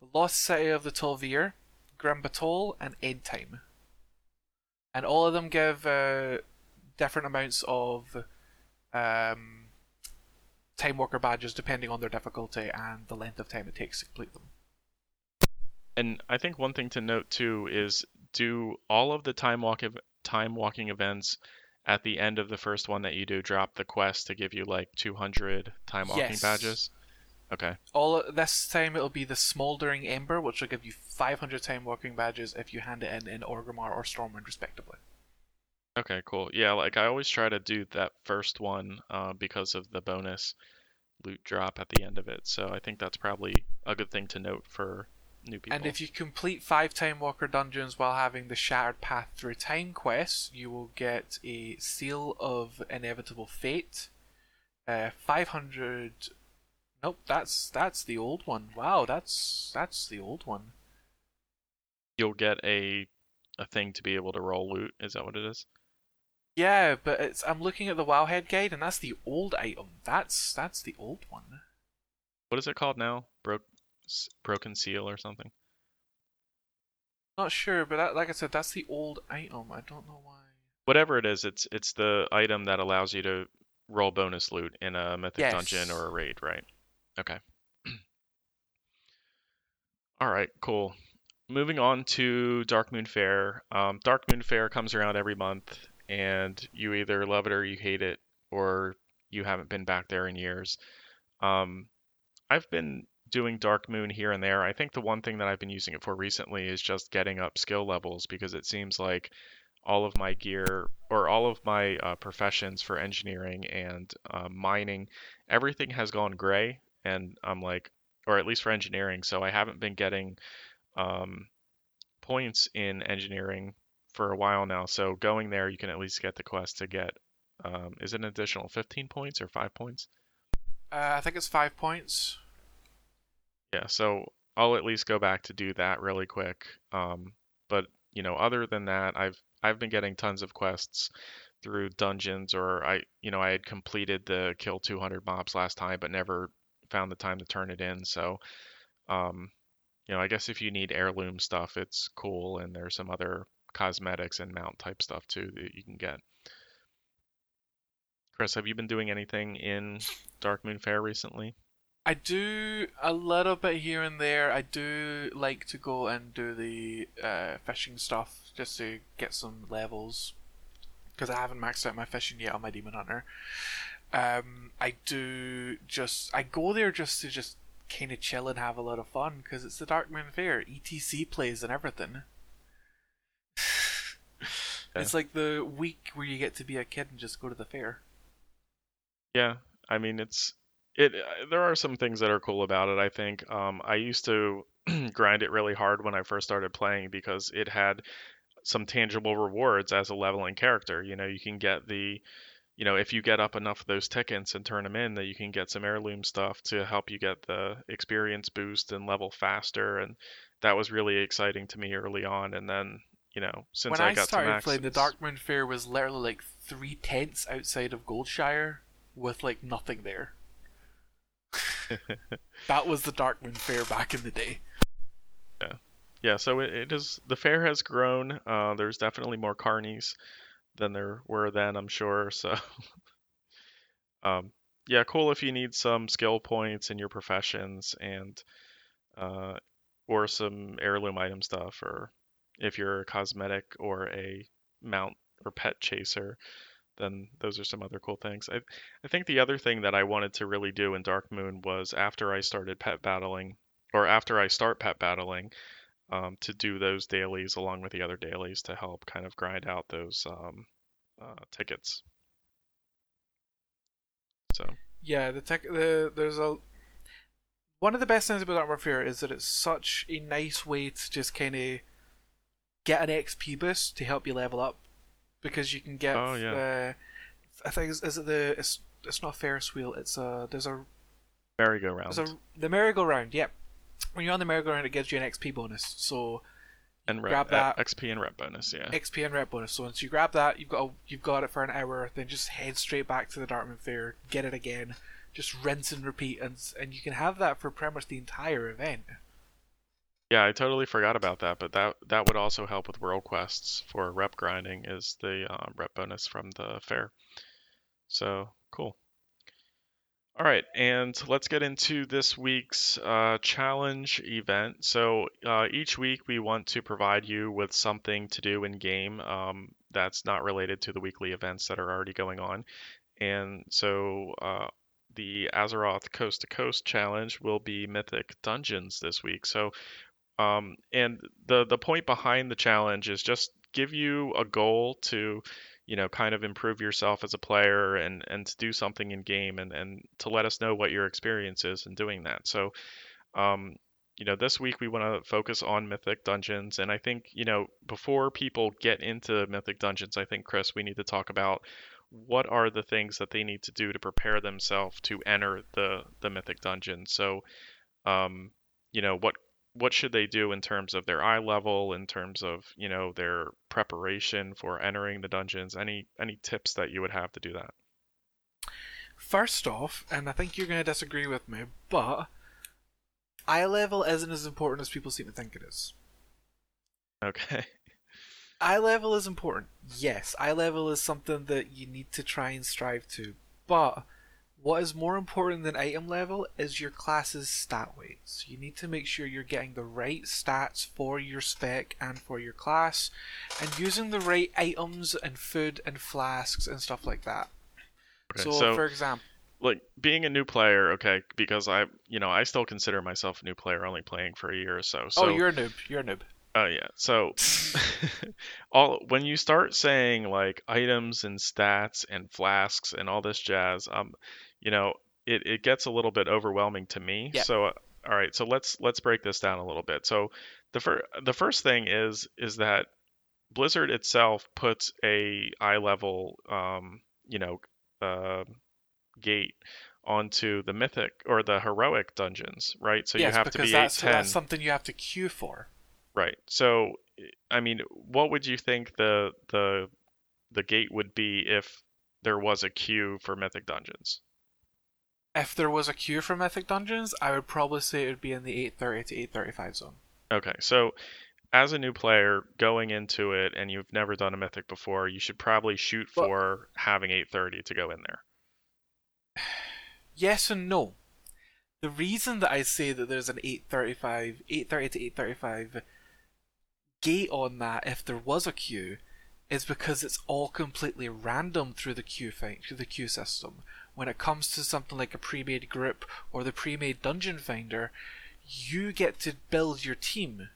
the Lost City of the Tol'vir, Grim Batol, and End Time. And all of them give uh, different amounts of um, Time Walker badges depending on their difficulty and the length of time it takes to complete them. And I think one thing to note too is do all of the time walk ev- time walking events at the end of the first one that you do drop the quest to give you like 200 time walking Yes. badges. Okay. All this time it'll be the Smoldering Ember, which will give you 500 time walking badges if you hand it in in Orgrimmar or Stormwind, respectively. Okay, cool. Yeah, like I always try to do that first one uh, because of the bonus loot drop at the end of it. So I think that's probably a good thing to note for new people. And if you complete five Time Walker dungeons while having the Shattered Path Through Time quest, you will get a Seal of Inevitable Fate. Uh, 500. Nope, that's that's the old one. Wow, that's that's the old one. You'll get a a thing to be able to roll loot. Is that what it is? Yeah, but it's I'm looking at the Wowhead guide, and that's the old item. That's that's the old one. What is it called now? Broke broken seal or something? Not sure, but that, like I said, that's the old item. I don't know why. Whatever it is, it's it's the item that allows you to roll bonus loot in a mythic Yes. dungeon or a raid, right? Okay. All right, cool. Moving on to Dark Moon Fair. Um, Dark Moon Fair comes around every month, and you either love it or you hate it, or you haven't been back there in years. Um, I've been doing Dark Moon here and there. I think the one thing that I've been using it for recently is just getting up skill levels because it seems like all of my gear or all of my uh, professions for engineering and uh, mining, everything has gone gray, and I'm like, or at least for engineering, so I haven't been getting um, points in engineering for a while now. So going there, you can at least get the quest to get. Um, is it an additional 15 points or five points? Uh, I think it's five points. Yeah, so I'll at least go back to do that really quick. Um, but you know, other than that, I've I've been getting tons of quests through dungeons, or I you know I had completed the kill 200 mobs last time, but never found the time to turn it in. So, um, you know, I guess if you need heirloom stuff, it's cool, and there's some other cosmetics and mount type stuff too that you can get. Chris, have you been doing anything in Dark Moon Fair recently? I do a little bit here and there. I do like to go and do the uh, fishing stuff just to get some levels because I haven't maxed out my fishing yet on my demon hunter. Um, I do just I go there just to just kind of chill and have a lot of fun because it's the Darkmoon Faire, ETC plays and everything. It's like the week where you get to be a kid and just go to the fair. Yeah, I mean it's it. uh, There are some things that are cool about it. I think um, I used to grind it really hard when I first started playing because it had some tangible rewards as a leveling character. You know, you can get the, you know, if you get up enough of those tickets and turn them in, that you can get some heirloom stuff to help you get the experience boost and level faster. And that was really exciting to me early on. And then, you know, since when I I, got to started max, playing, the Darkmoon Faire was literally like three tenths outside of Goldshire with like nothing there. that was the Darkmoon Faire back in the day. yeah, so it, it is the fair has grown. Uh, there's definitely more carnies than there were then, I'm sure. So, um, yeah, cool if you need some skill points in your professions and uh, or some heirloom item stuff, or if you're a cosmetic or a mount or pet chaser, then those are some other cool things. I I think the other thing that I wanted to really do in Dark Moon was after I started pet battling, or after I start pet battling. Um, to do those dailies along with the other dailies to help kind of grind out those um, uh, tickets. So Yeah, the tech. The there's a one of the best things about Warfare is that it's such a nice way to just kind of get an XP boost to help you level up because you can get. Oh, yeah. Uh, I think is, is it the it's it's not Ferris wheel. It's a there's a merry-go-round there's a the merry-go-round. Yep. When you're on the merry-go-round, it gives you an XP bonus. So and rep, grab uh, that. XP and rep bonus. Yeah. XP and rep bonus. So once you grab that, you've got a, you've got it for an hour. Then just head straight back to the Darkmoon Faire, get it again, just rinse and repeat, and and you can have that for pretty much the entire event. Yeah, I totally forgot about that, but that that would also help with world quests for rep grinding is the uh, rep bonus from the fair. So cool. All right, and let's get into this week's uh, challenge event. So uh, each week we want to provide you with something to do in game um, that's not related to the weekly events that are already going on. And so uh, the Azeroth Coast to Coast challenge will be Mythic Dungeons this week. So um, and the the point behind the challenge is just give you a goal to, you know, kind of improve yourself as a player and and to do something in game and and to let us know what your experience is in doing that. So, um, you know, this week we want to focus on Mythic Dungeons, and I think you know before people get into Mythic Dungeons, I think Chris, we need to talk about what are the things that they need to do to prepare themselves to enter the the Mythic Dungeon. So, um, you know, what what should they do in terms of their eye level, in terms of you know their preparation for entering the dungeons? Any any tips that you would have to do that? First off, and I think you're going to disagree with me, but eye level isn't as important as people seem to think it is. Okay. Eye level is important. Yes, eye level is something that you need to try and strive to. But what is more important than item level is your class's stat weights. You need to make sure you're getting the right stats for your spec and for your class, and using the right items and food and flasks and stuff like that. Okay, so, so- for example, like being a new player, okay, because I, you know, I still consider myself a new player, only playing for a year or so. So, oh, you're a noob. You're a noob. Oh yeah. So all when you start saying like items and stats and flasks and all this jazz, um, you know, it, it gets a little bit overwhelming to me. Yeah. So uh, all right, so let's let's break this down a little bit. So the fir- the first thing is is that Blizzard itself puts a eye level um, you know, uh, gate onto the mythic or the heroic dungeons, right? So yes, you have to be that's, 810. that's something you have to queue for. Right. So, I mean, what would you think the the the gate would be if there was a queue for Mythic Dungeons? If there was a queue for Mythic Dungeons, I would probably say it would be in the 830 to 835 zone. Okay. So, as a new player going into it and you've never done a Mythic before, you should probably shoot Well- for having 830 to go in there. Yes and no. The reason that I say that there's an 835, 830 to 835 gate on that if there was a queue is because it's all completely random through the queue through the queue system. When it comes to something like a pre-made group or the pre-made dungeon finder, you get to build your team.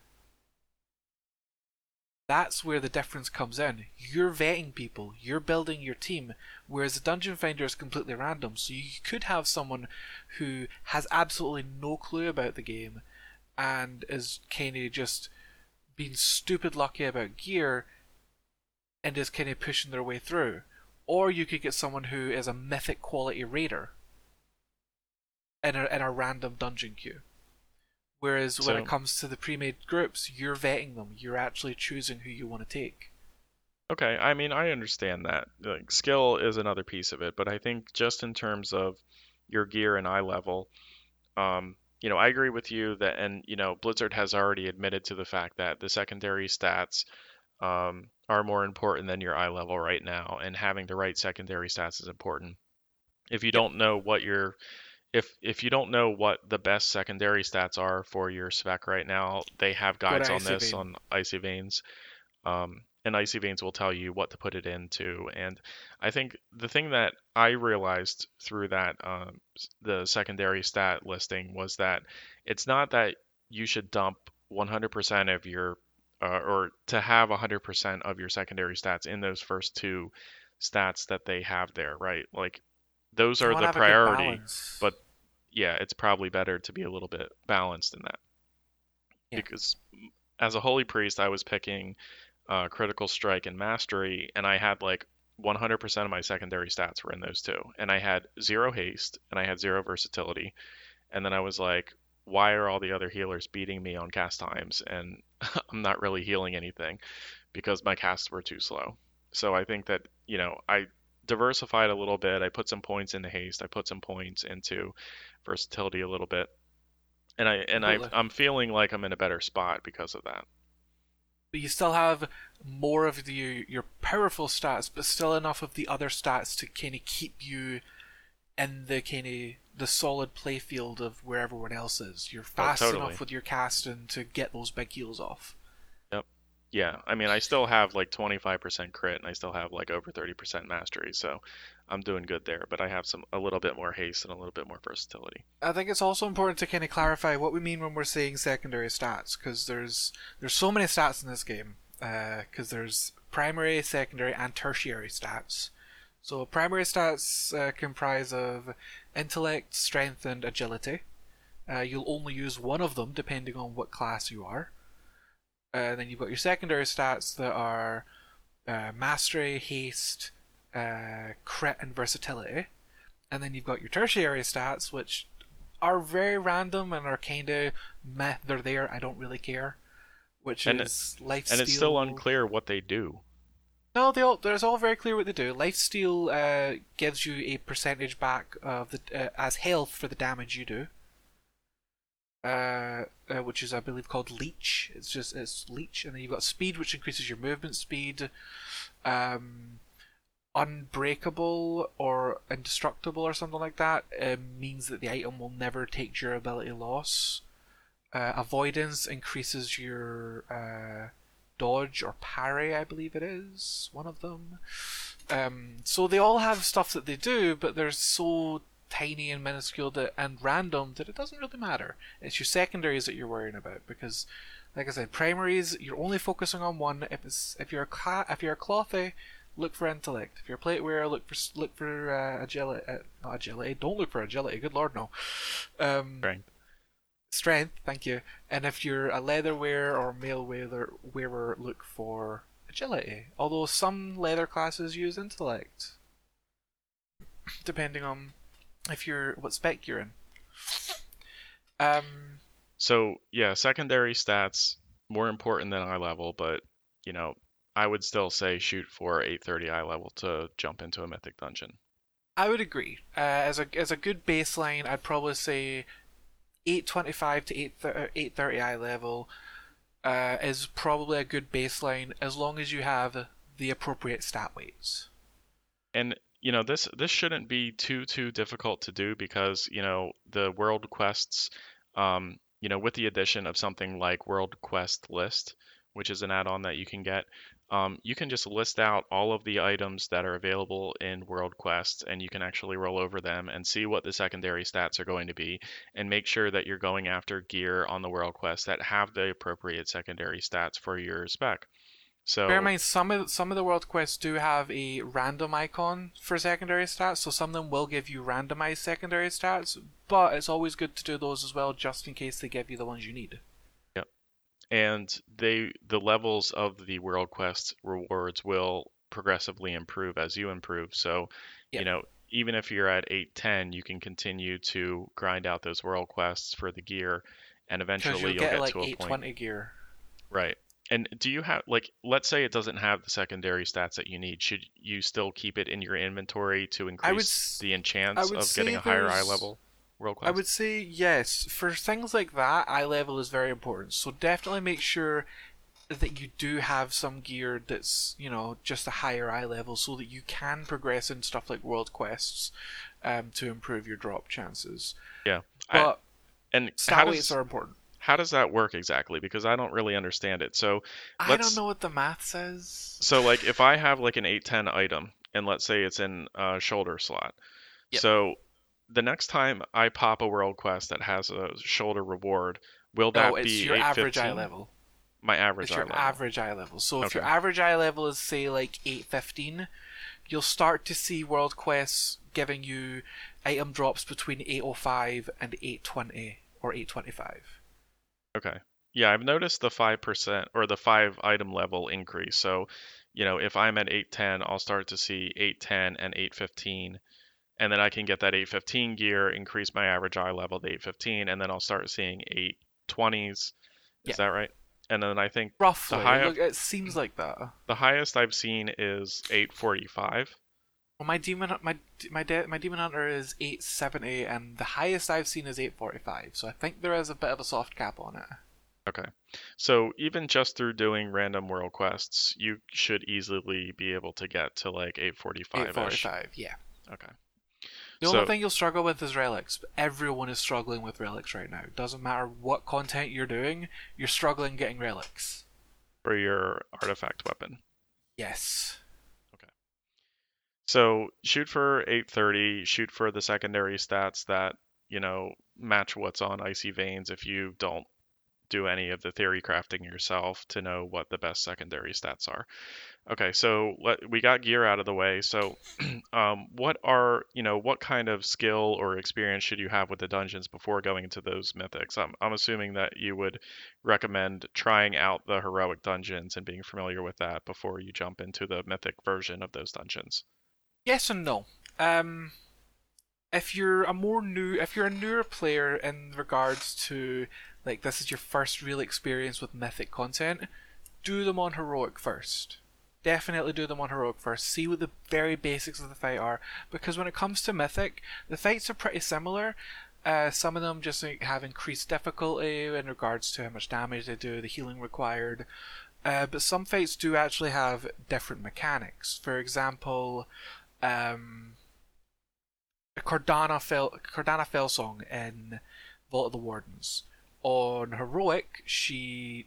That's where the difference comes in. You're vetting people, you're building your team, whereas the dungeon finder is completely random. So you could have someone who has absolutely no clue about the game and is kind of just being stupid lucky about gear and is kind of pushing their way through. Or you could get someone who is a mythic quality raider in a, in a random dungeon queue. Whereas when it comes to the pre-made groups, you're vetting them. You're actually choosing who you want to take. Okay, I mean, I understand that. Like, skill is another piece of it, but I think just in terms of your gear and eye level, um, you know, I agree with you that, and you know, Blizzard has already admitted to the fact that the secondary stats um, are more important than your eye level right now, and having the right secondary stats is important. If you don't know what your if if you don't know what the best secondary stats are for your spec right now, they have guides on this Vein. on Icy Veins. Um, and Icy Veins will tell you what to put it into. And I think the thing that I realized through that um, the secondary stat listing was that it's not that you should dump 100% of your uh, or to have 100% of your secondary stats in those first two stats that they have there, right? Like those are the priority, but yeah, it's probably better to be a little bit balanced in that. Yeah. Because as a holy priest, I was picking uh, critical strike and mastery, and I had like 100% of my secondary stats were in those two, and I had zero haste and I had zero versatility, and then I was like, why are all the other healers beating me on cast times, and I'm not really healing anything because my casts were too slow. So I think that you know I diversified a little bit. I put some points into haste. I put some points into versatility a little bit, and I and I uh I'm feeling like I'm in a better spot because of that. but you still have more of the your powerful stats, but still enough of the other stats to kind of keep you in the kind of the solid playfield of where everyone else is. You're oh, fast Oh, totally. enough with your casting to get those big heals off. Yep. Yeah, I mean I still have like 25% crit and I still have like over 30% mastery, so I'm doing good there. But I have some a little bit more haste and a little bit more versatility. I think it's also important to kind of clarify what we mean when we're saying secondary stats, because there's there's so many stats in this game. Uh, because there's primary, secondary, and tertiary stats. So primary stats uh, comprise of intellect, strength, and agility. Uh, you'll only use one of them depending on what class you are. Uh, then you've got your secondary stats that are uh, mastery, haste, uh, crit, and versatility. And then you've got your tertiary stats, which are very random and are kind of meh. They're there. I don't really care. Which And it- is life And it's still unclear what they do. No, they all, there's all very clear what they do. Lifesteal uh, gives you a percentage back of the uh, as health for the damage you do. Uh, uh, which is I believe called leech. It's just it's leech, and then you've got speed, which increases your movement speed. Um, unbreakable or indestructible or something like that um, means that the item will never take durability loss. Uh, avoidance increases your uh, dodge or parry, I believe it is one of them. Um, so they all have stuff that they do, but they're so tiny and minuscule that, and random that it doesn't really matter. It's your secondaries that you're worrying about because, like I said, primaries you're only focusing on one. If it's if you're a cla- if you're a clothy, look for intellect. If you're a plate wearer, look for look for uh, agility. Uh, not agility. Don't look for agility. Good lord, no. Um, Strength. Strength, thank you. And if you're a leather wearer or mail wearer, wearer look for agility. Although some leather classes use intellect, depending on if you're what spec you're in. Um, So yeah, secondary stats more important than eye level, but you know I would still say shoot for 830 eye level to jump into a mythic dungeon. I would agree. Uh, as a as a good baseline, I'd probably say 825 to 8 830 eye level uh, is probably a good baseline as long as you have the appropriate stat weights. And you know this this shouldn't be too too difficult to do because you know the world quests, um, you know with the addition of something like World Quest List, which is an add-on that you can get, um, you can just list out all of the items that are available in World quests and you can actually roll over them and see what the secondary stats are going to be, and make sure that you're going after gear on the World Quest that have the appropriate secondary stats for your spec. So Bear in mind, some of some of the world quests do have a random icon for secondary stats, so some of them will give you randomized secondary stats. But it's always good to do those as well, just in case they give you the ones you need. And they the levels of the world quest rewards will progressively improve as you improve so Yep. you know even if you're at 810 you can continue to grind out those world quests for the gear and eventually you'll you'll get get like to a point 820 gear. right and do you have like let's say it doesn't have the secondary stats that you need should you still keep it in your inventory to increase would the would of getting a higher eye level world quest I would say yes. For things like that, eye level is very important. So definitely make sure that you do have some gear that's, you know, just a higher eye level so that you can progress in stuff like world quests um, to improve your drop chances. yeah I- But and how stat weights are important. how does that work exactly because i don't really understand it so I don't know what the math says. So like if I have like an 810 item and let's say it's in a shoulder slot. Yep. So the next time I pop a world quest that has a shoulder reward, Will oh, that no, it's be your average eye level. My average It's eye your level. average eye level. So if your average eye level is say like eight fifteen, you'll start to see world quests giving you item drops between eight oh five and eight twenty or eight twenty five. Okay. Yeah, I've noticed the 5% or the 5 item level increase. So, you know, if I'm at 810, I'll start to see 810 and 815. And then I can get that 815 gear, increase my average eye level to 815, and then I'll start seeing 820s. Is Yeah. that right? And then I think Roughly, higher- Look, it seems like that. the highest I've seen is 845. Well, my demon, my my de- my demon hunter is eight seventy, and the highest I've seen is eight forty five. So I think there is a bit of a soft cap on it. Okay. So even just through doing random world quests, you should easily be able to get to like 845 Eight forty five, yeah. Okay. The only So- thing you'll struggle with is relics. Everyone is struggling with relics right now. Doesn't matter what content you're doing, you're struggling getting relics. For your artifact weapon. Yes. Okay. So shoot for 830, shoot for the secondary stats that, you know, match what's on Icy Veins if you don't do any of the theory crafting yourself to know what the best secondary stats are. Okay, so let, we got gear out of the way. So um, what are, you know, what kind of skill or experience should you have with the dungeons before going into those mythics? I'm, I'm assuming that you would recommend trying out the heroic dungeons and being familiar with that before you jump into the mythic version of those dungeons. Yes and no. Um, if you're a more new, if you're a newer player in regards to like this is your first real experience with mythic content, do them on heroic first. Definitely do them on heroic first. See what the very basics of the fight are, because when it comes to mythic, the fights are pretty similar. Uh, some of them just have increased difficulty in regards to how much damage they do, the healing required. Uh, but some fights do actually have different mechanics. For example, um, Cordana fell Cordana Felsong in Vault of the Wardens. On heroic, she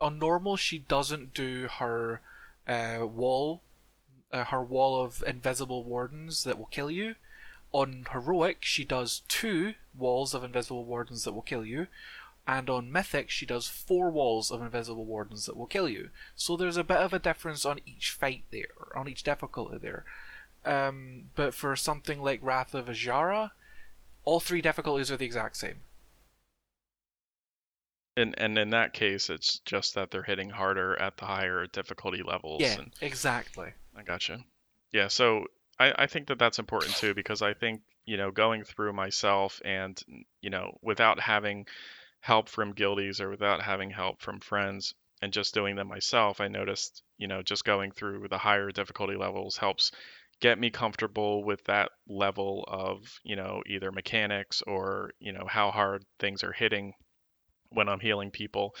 on normal she doesn't do her uh, wall, uh, her wall of invisible wardens that will kill you. On heroic, she does two walls of invisible wardens that will kill you, and on mythic, she does four walls of invisible wardens that will kill you. So there's a bit of a difference on each fight there, on each difficulty there. Um, but for something like Wrath of Azshara, all three difficulties are the exact same. And and in that case, it's just that they're hitting harder at the higher difficulty levels. Yeah, And exactly. I gotcha. Yeah, so I, I think that that's important too because I think you know going through myself and you know without having help from guildies or without having help from friends and just doing them myself, I noticed you know just going through the higher difficulty levels helps get me comfortable with that level of you know either mechanics or you know how hard things are hitting when I'm healing people.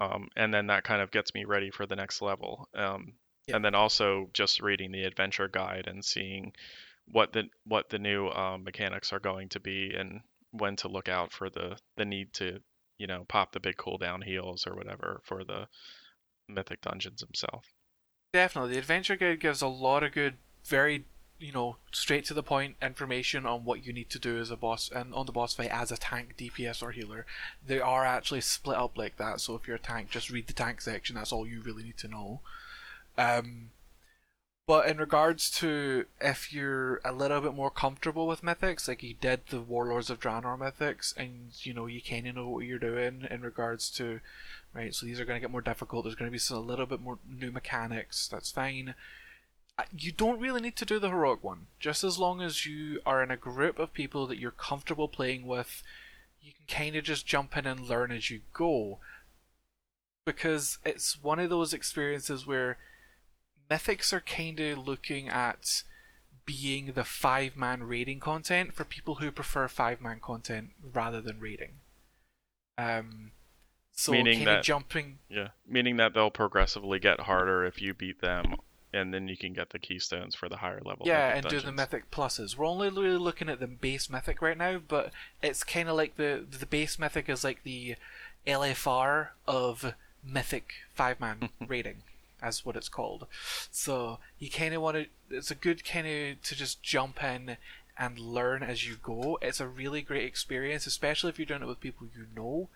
Um, and then that kind of gets me ready for the next level. Um, Yeah. And then also just reading the adventure guide and seeing what the what the new um, mechanics are going to be and when to look out for the the need to you know pop the big cooldown heals or whatever for the mythic dungeons themselves. Definitely, the adventure guide gives a lot of good, very you know straight to the point information on what you need to do as a boss and on the boss fight as a tank, DPS, or healer. They are actually split up like that. So if you're a tank, just read the tank section. That's all you really need to know. Um, but in regards to if you're a little bit more comfortable with mythics, like you did the Warlords of Draenor mythics, and you know you kind of know what you're doing in regards to, right? So these are going to get more difficult. There's going to be some, a little bit more new mechanics. That's fine. You don't really need to do the heroic one. Just as long as you are in a group of people that you're comfortable playing with, you can kind of just jump in and learn as you go. Because it's one of those experiences where mythics are kind of looking at being the five man raiding content for people who prefer five man content rather than raiding. Um, so Meaning that- jumping. Yeah, meaning that they'll progressively get harder if you beat them, and then you can get the keystones for the higher level. Yeah, and do the mythic pluses. We're only really looking at the base mythic right now, but it's kind of like the the base mythic is like the LFR of mythic five man rating, as what it's called. So you kind of want to. It's a good kind of to just jump in and learn as you go. It's a really great experience, especially if you're doing it with people you know.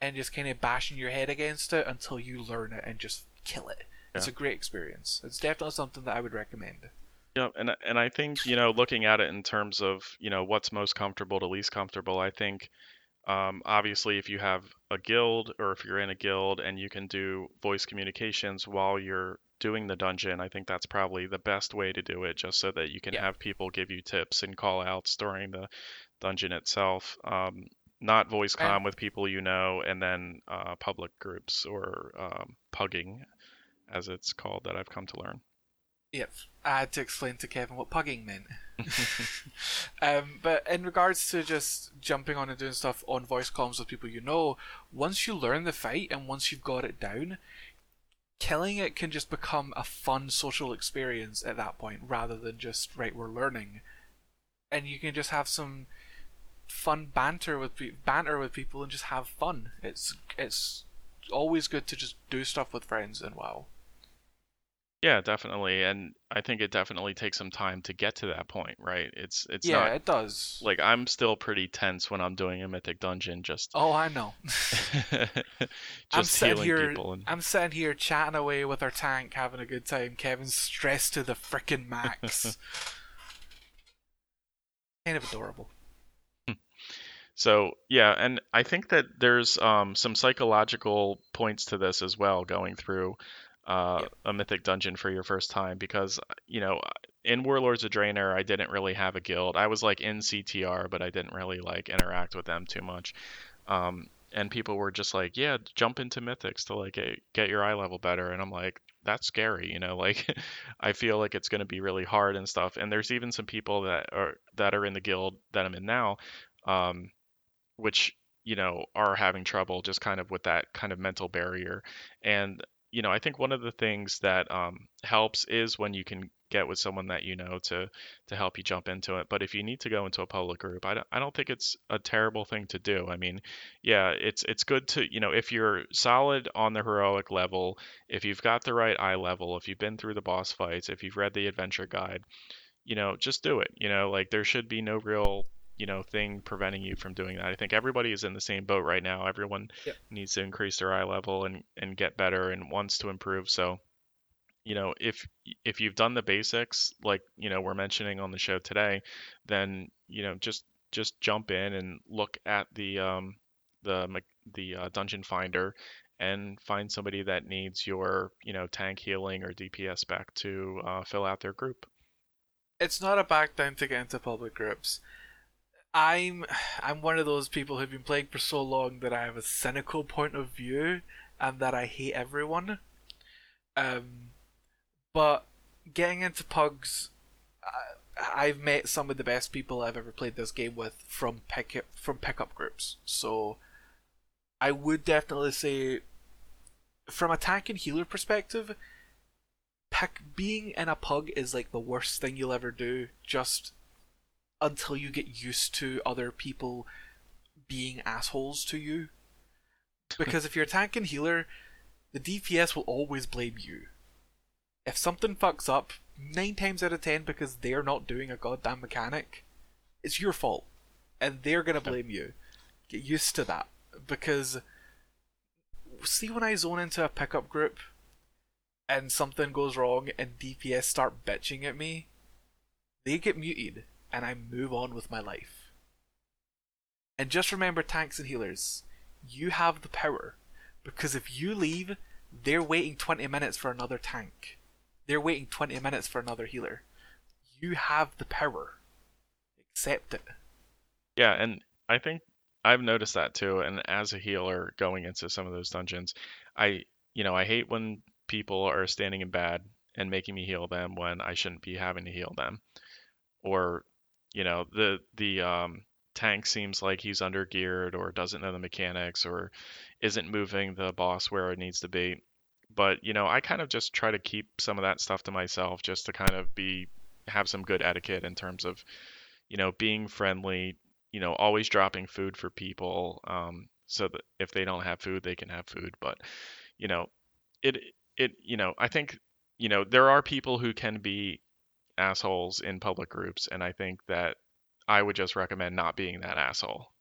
and just kind of bashing your head against it until you learn it and just kill it. It's Yeah. a great experience. It's definitely something that I would recommend. Yeah, and and I think you know, looking at it in terms of you know what's most comfortable to least comfortable, I think um, obviously if you have a guild or if you're in a guild and you can do voice communications while you're doing the dungeon, I think that's probably the best way to do it, just so that you can Yeah. have people give you tips and call outs during the dungeon itself. Um, not voice com with people you know, and then uh, public groups or um, pugging, as it's called, that I've come to learn. Yep. I had to explain to Kevin what pugging meant. um, but in regards to just jumping on and doing stuff on voice comms with people you know, once you learn the fight and once you've got it down, killing it can just become a fun social experience at that point rather than just, right, we're learning. And you can just have some fun banter with pe- banter with people and just have fun. It's it's always good to just do stuff with friends and WoW. Yeah, definitely. And I think it definitely takes some time to get to that point, right? It's it's yeah, not it does. like I'm still pretty tense when I'm doing a mythic dungeon just oh, I know. just I'm sitting here. people and I'm sitting here chatting away with our tank, having a good time. Kevin's stressed to the frickin' max. kind of adorable. So yeah, and I think that there's um, some psychological points to this as well, going through uh, Yep. a mythic dungeon for your first time, because you know, in Warlords of Draenor, I didn't really have a guild. I was like in CTR, but I didn't really like interact with them too much. Um, and people were just like, "Yeah, jump into mythics to like get, get your eye level better," and I'm like, "That's scary," you know, like I feel like it's going to be really hard and stuff. And there's even some people that are that are in the guild that I'm in now. Um, which you know are having trouble just kind of with that kind of mental barrier and you know i think one of the things that um, helps is when you can get with someone that you know to to help you jump into it but if you need to go into a public group i don't, I don't think it's a terrible thing to do. I mean yeah it's it's good to you know if you're solid on the heroic level if you've got the right eye level if you've been through the boss fights if you've read the adventure guide you know just do it you know like there should be no real you know thing preventing you from doing that. I think everybody is in the same boat right now. Everyone Yep. needs to increase their eye level and and get better and wants to improve. So, you know, if if you've done the basics like, you know, we're mentioning on the show today, then, you know, just just jump in and look at the um the the uh, dungeon finder and find somebody that needs your, you know, tank healing or DPS back to uh, fill out their group. It's not a back down to get into public groups. I'm I'm one of those people who've been playing for so long that I have a cynical point of view and that I hate everyone. Um, but getting into pugs, I, I've met some of the best people I've ever played this game with from pick from pickup groups. So I would definitely say, from a tank and healer perspective, pick being in a pug is like the worst thing you'll ever do. Just until you get used to other people being assholes to you. Because if you're a tank and healer, the DPS will always blame you. If something fucks up, nine times out of ten, because they're not doing a goddamn mechanic, it's your fault. And they're gonna blame you. Get used to that. Because see when I zone into a pickup group and something goes wrong and DPS start bitching at me, they get muted and I move on with my life. And just remember, tanks and healers, you have the power. Because if you leave, they're waiting 20 minutes for another tank. They're waiting 20 minutes for another healer. You have the power. Accept it. Yeah, and I think I've noticed that too. And as a healer going into some of those dungeons, I, you know, I hate when people are standing in bad and making me heal them when I shouldn't be having to heal them. Or, you know, the the um, tank seems like he's under geared or doesn't know the mechanics or isn't moving the boss where it needs to be. But, you know, I kind of just try to keep some of that stuff to myself just to kind of be have some good etiquette in terms of, you know, being friendly, you know, always dropping food for people, um, so that if they don't have food, they can have food. But, you know, it it you know, I think, you know, there are people who can be assholes in public groups, and I think that I would just recommend not being that asshole.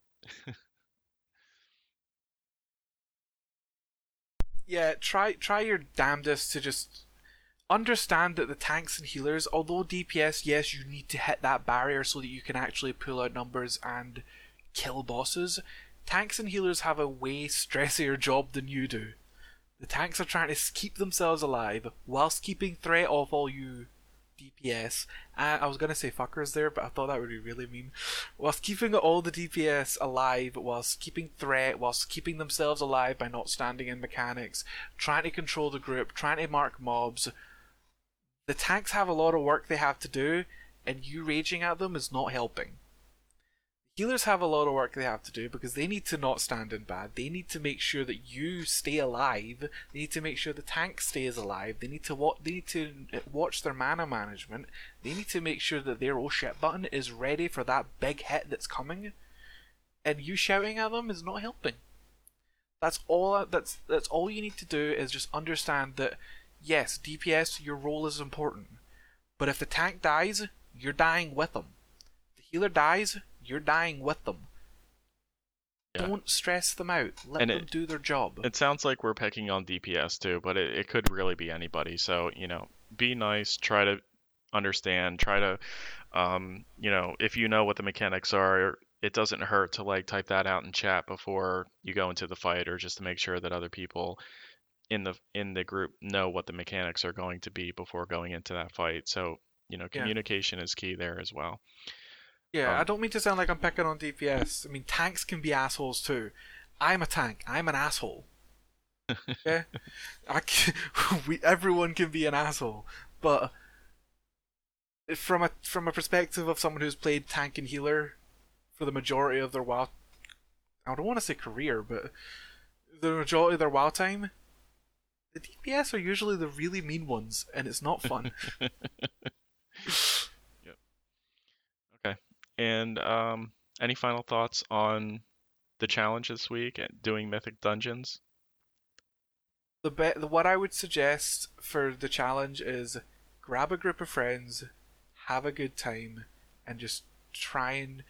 yeah, try try your damnedest to just understand that the tanks and healers, although DPS, yes, you need to hit that barrier so that you can actually pull out numbers and kill bosses. Tanks and healers have a way stressier job than you do. The tanks are trying to keep themselves alive whilst keeping threat off all you DPS. I was gonna say fuckers there, but I thought that would be really mean. Whilst keeping all the DPS alive, whilst keeping threat, whilst keeping themselves alive by not standing in mechanics, trying to control the group, trying to mark mobs. The tanks have a lot of work they have to do, and you raging at them is not helping healers have a lot of work they have to do because they need to not stand in bad. They need to make sure that you stay alive. They need to make sure the tank stays alive. They need to watch. They need to watch their mana management. They need to make sure that their oh shit button is ready for that big hit that's coming. And you shouting at them is not helping. That's all. That's that's all you need to do is just understand that yes, DPS, your role is important, but if the tank dies, you're dying with them. The healer dies, you're dying with them. Yeah. Don't stress them out. Let and them it, do their job. It sounds like we're picking on DPS too, but it, it could really be anybody. So, you know, be nice, try to understand, try to, um, you know, if you know what the mechanics are, it doesn't hurt to like type that out in chat before you go into the fight or just to make sure that other people in the in the group know what the mechanics are going to be before going into that fight. So, you know, communication yeah. is key there as well. Yeah, um, I don't mean to sound like I'm picking on DPS. I mean, tanks can be assholes too. I'm a tank. I'm an asshole. yeah, I can, we everyone can be an asshole, but from a from a perspective of someone who's played tank and healer for the majority of their WoW, I don't want to say career, but the majority of their WoW time, the DPS are usually the really mean ones, and it's not fun. And um, any final thoughts on the challenge this week at doing Mythic Dungeons? The, be- the what I would suggest for the challenge is grab a group of friends, have a good time, and just try and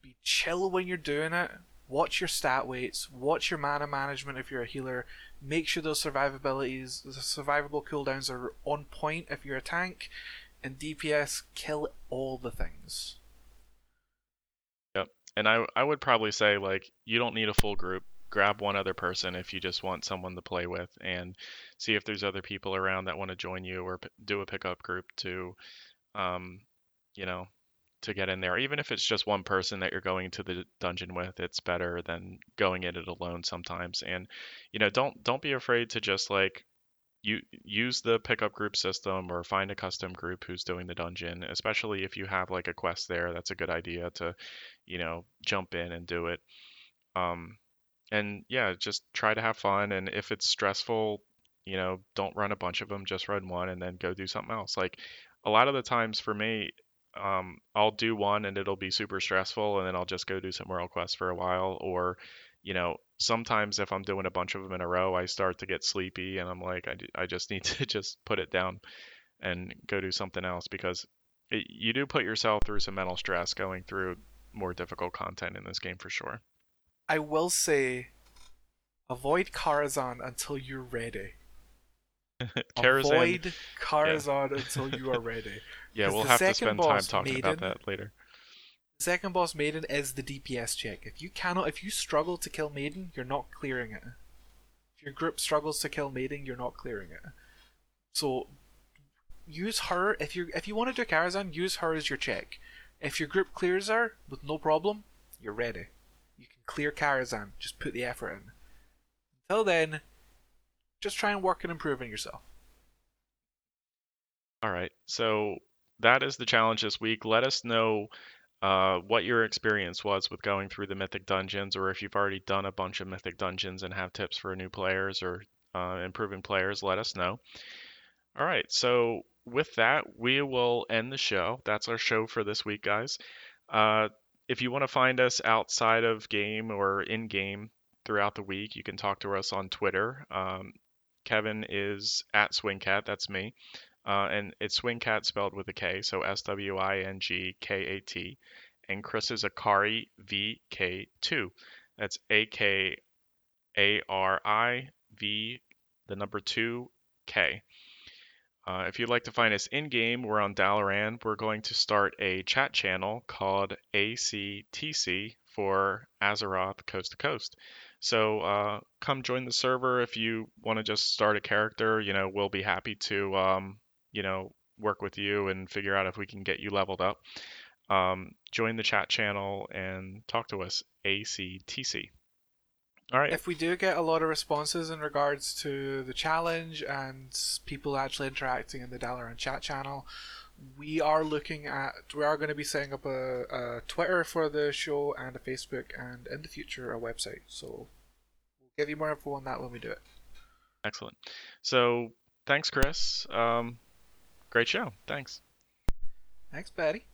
be chill when you're doing it. Watch your stat weights, watch your mana management if you're a healer. Make sure those survivabilities, the survivable cooldowns are on point if you're a tank, and DPS kill all the things. And I I would probably say like you don't need a full group. Grab one other person if you just want someone to play with, and see if there's other people around that want to join you or p- do a pickup group to, um, you know, to get in there. Even if it's just one person that you're going to the dungeon with, it's better than going in it alone sometimes. And you know, don't don't be afraid to just like you use the pickup group system or find a custom group who's doing the dungeon especially if you have like a quest there that's a good idea to you know jump in and do it. Um and yeah just try to have fun and if it's stressful you know don't run a bunch of them just run one and then go do something else. Like a lot of the times for me um, I'll do one and it'll be super stressful, and then I'll just go do some World Quest for a while, or you know, sometimes if I'm doing a bunch of them in a row, I start to get sleepy and I'm like, I, I just need to just put it down and go do something else because it, you do put yourself through some mental stress going through more difficult content in this game for sure. I will say, avoid Karazhan until you're ready. Avoid Karazhan yeah. until you are ready. Yeah, we'll have to spend time talking Maiden, about that later. Second boss Maiden is the DPS check. If you cannot, if you struggle to kill Maiden, you're not clearing it. If your group struggles to kill Maiden, you're not clearing it. So use her if you if you want to do Karazhan, use her as your check. If your group clears her with no problem, you're ready. You can clear Karazhan. Just put the effort in. Until then, just try and work on improving yourself. All right. So that is the challenge this week. Let us know uh, what your experience was with going through the Mythic Dungeons, or if you've already done a bunch of Mythic Dungeons and have tips for new players or uh, improving players, let us know. All right, so with that, we will end the show. That's our show for this week, guys. Uh, if you want to find us outside of game or in game throughout the week, you can talk to us on Twitter. Um, Kevin is at Swingkat, that's me. Uh, and it's Swingkat spelled with a K, so S W I N G K A T. And Chris is Akari VK2. That's A K A R I V the number two K. Uh, if you'd like to find us in game, we're on Dalaran. We're going to start a chat channel called ACTC for Azeroth Coast to Coast. So uh, come join the server if you want to just start a character. You know, we'll be happy to, um, you know, work with you and figure out if we can get you leveled up. Um, join the chat channel and talk to us. ACTC. All right. If we do get a lot of responses in regards to the challenge and people actually interacting in the Dalaran chat channel, we are looking at we are going to be setting up a, a Twitter for the show and a Facebook and in the future a website. So we'll give you more info on that when we do it. Excellent. So thanks, Chris. Um, great show. Thanks. Thanks, Betty.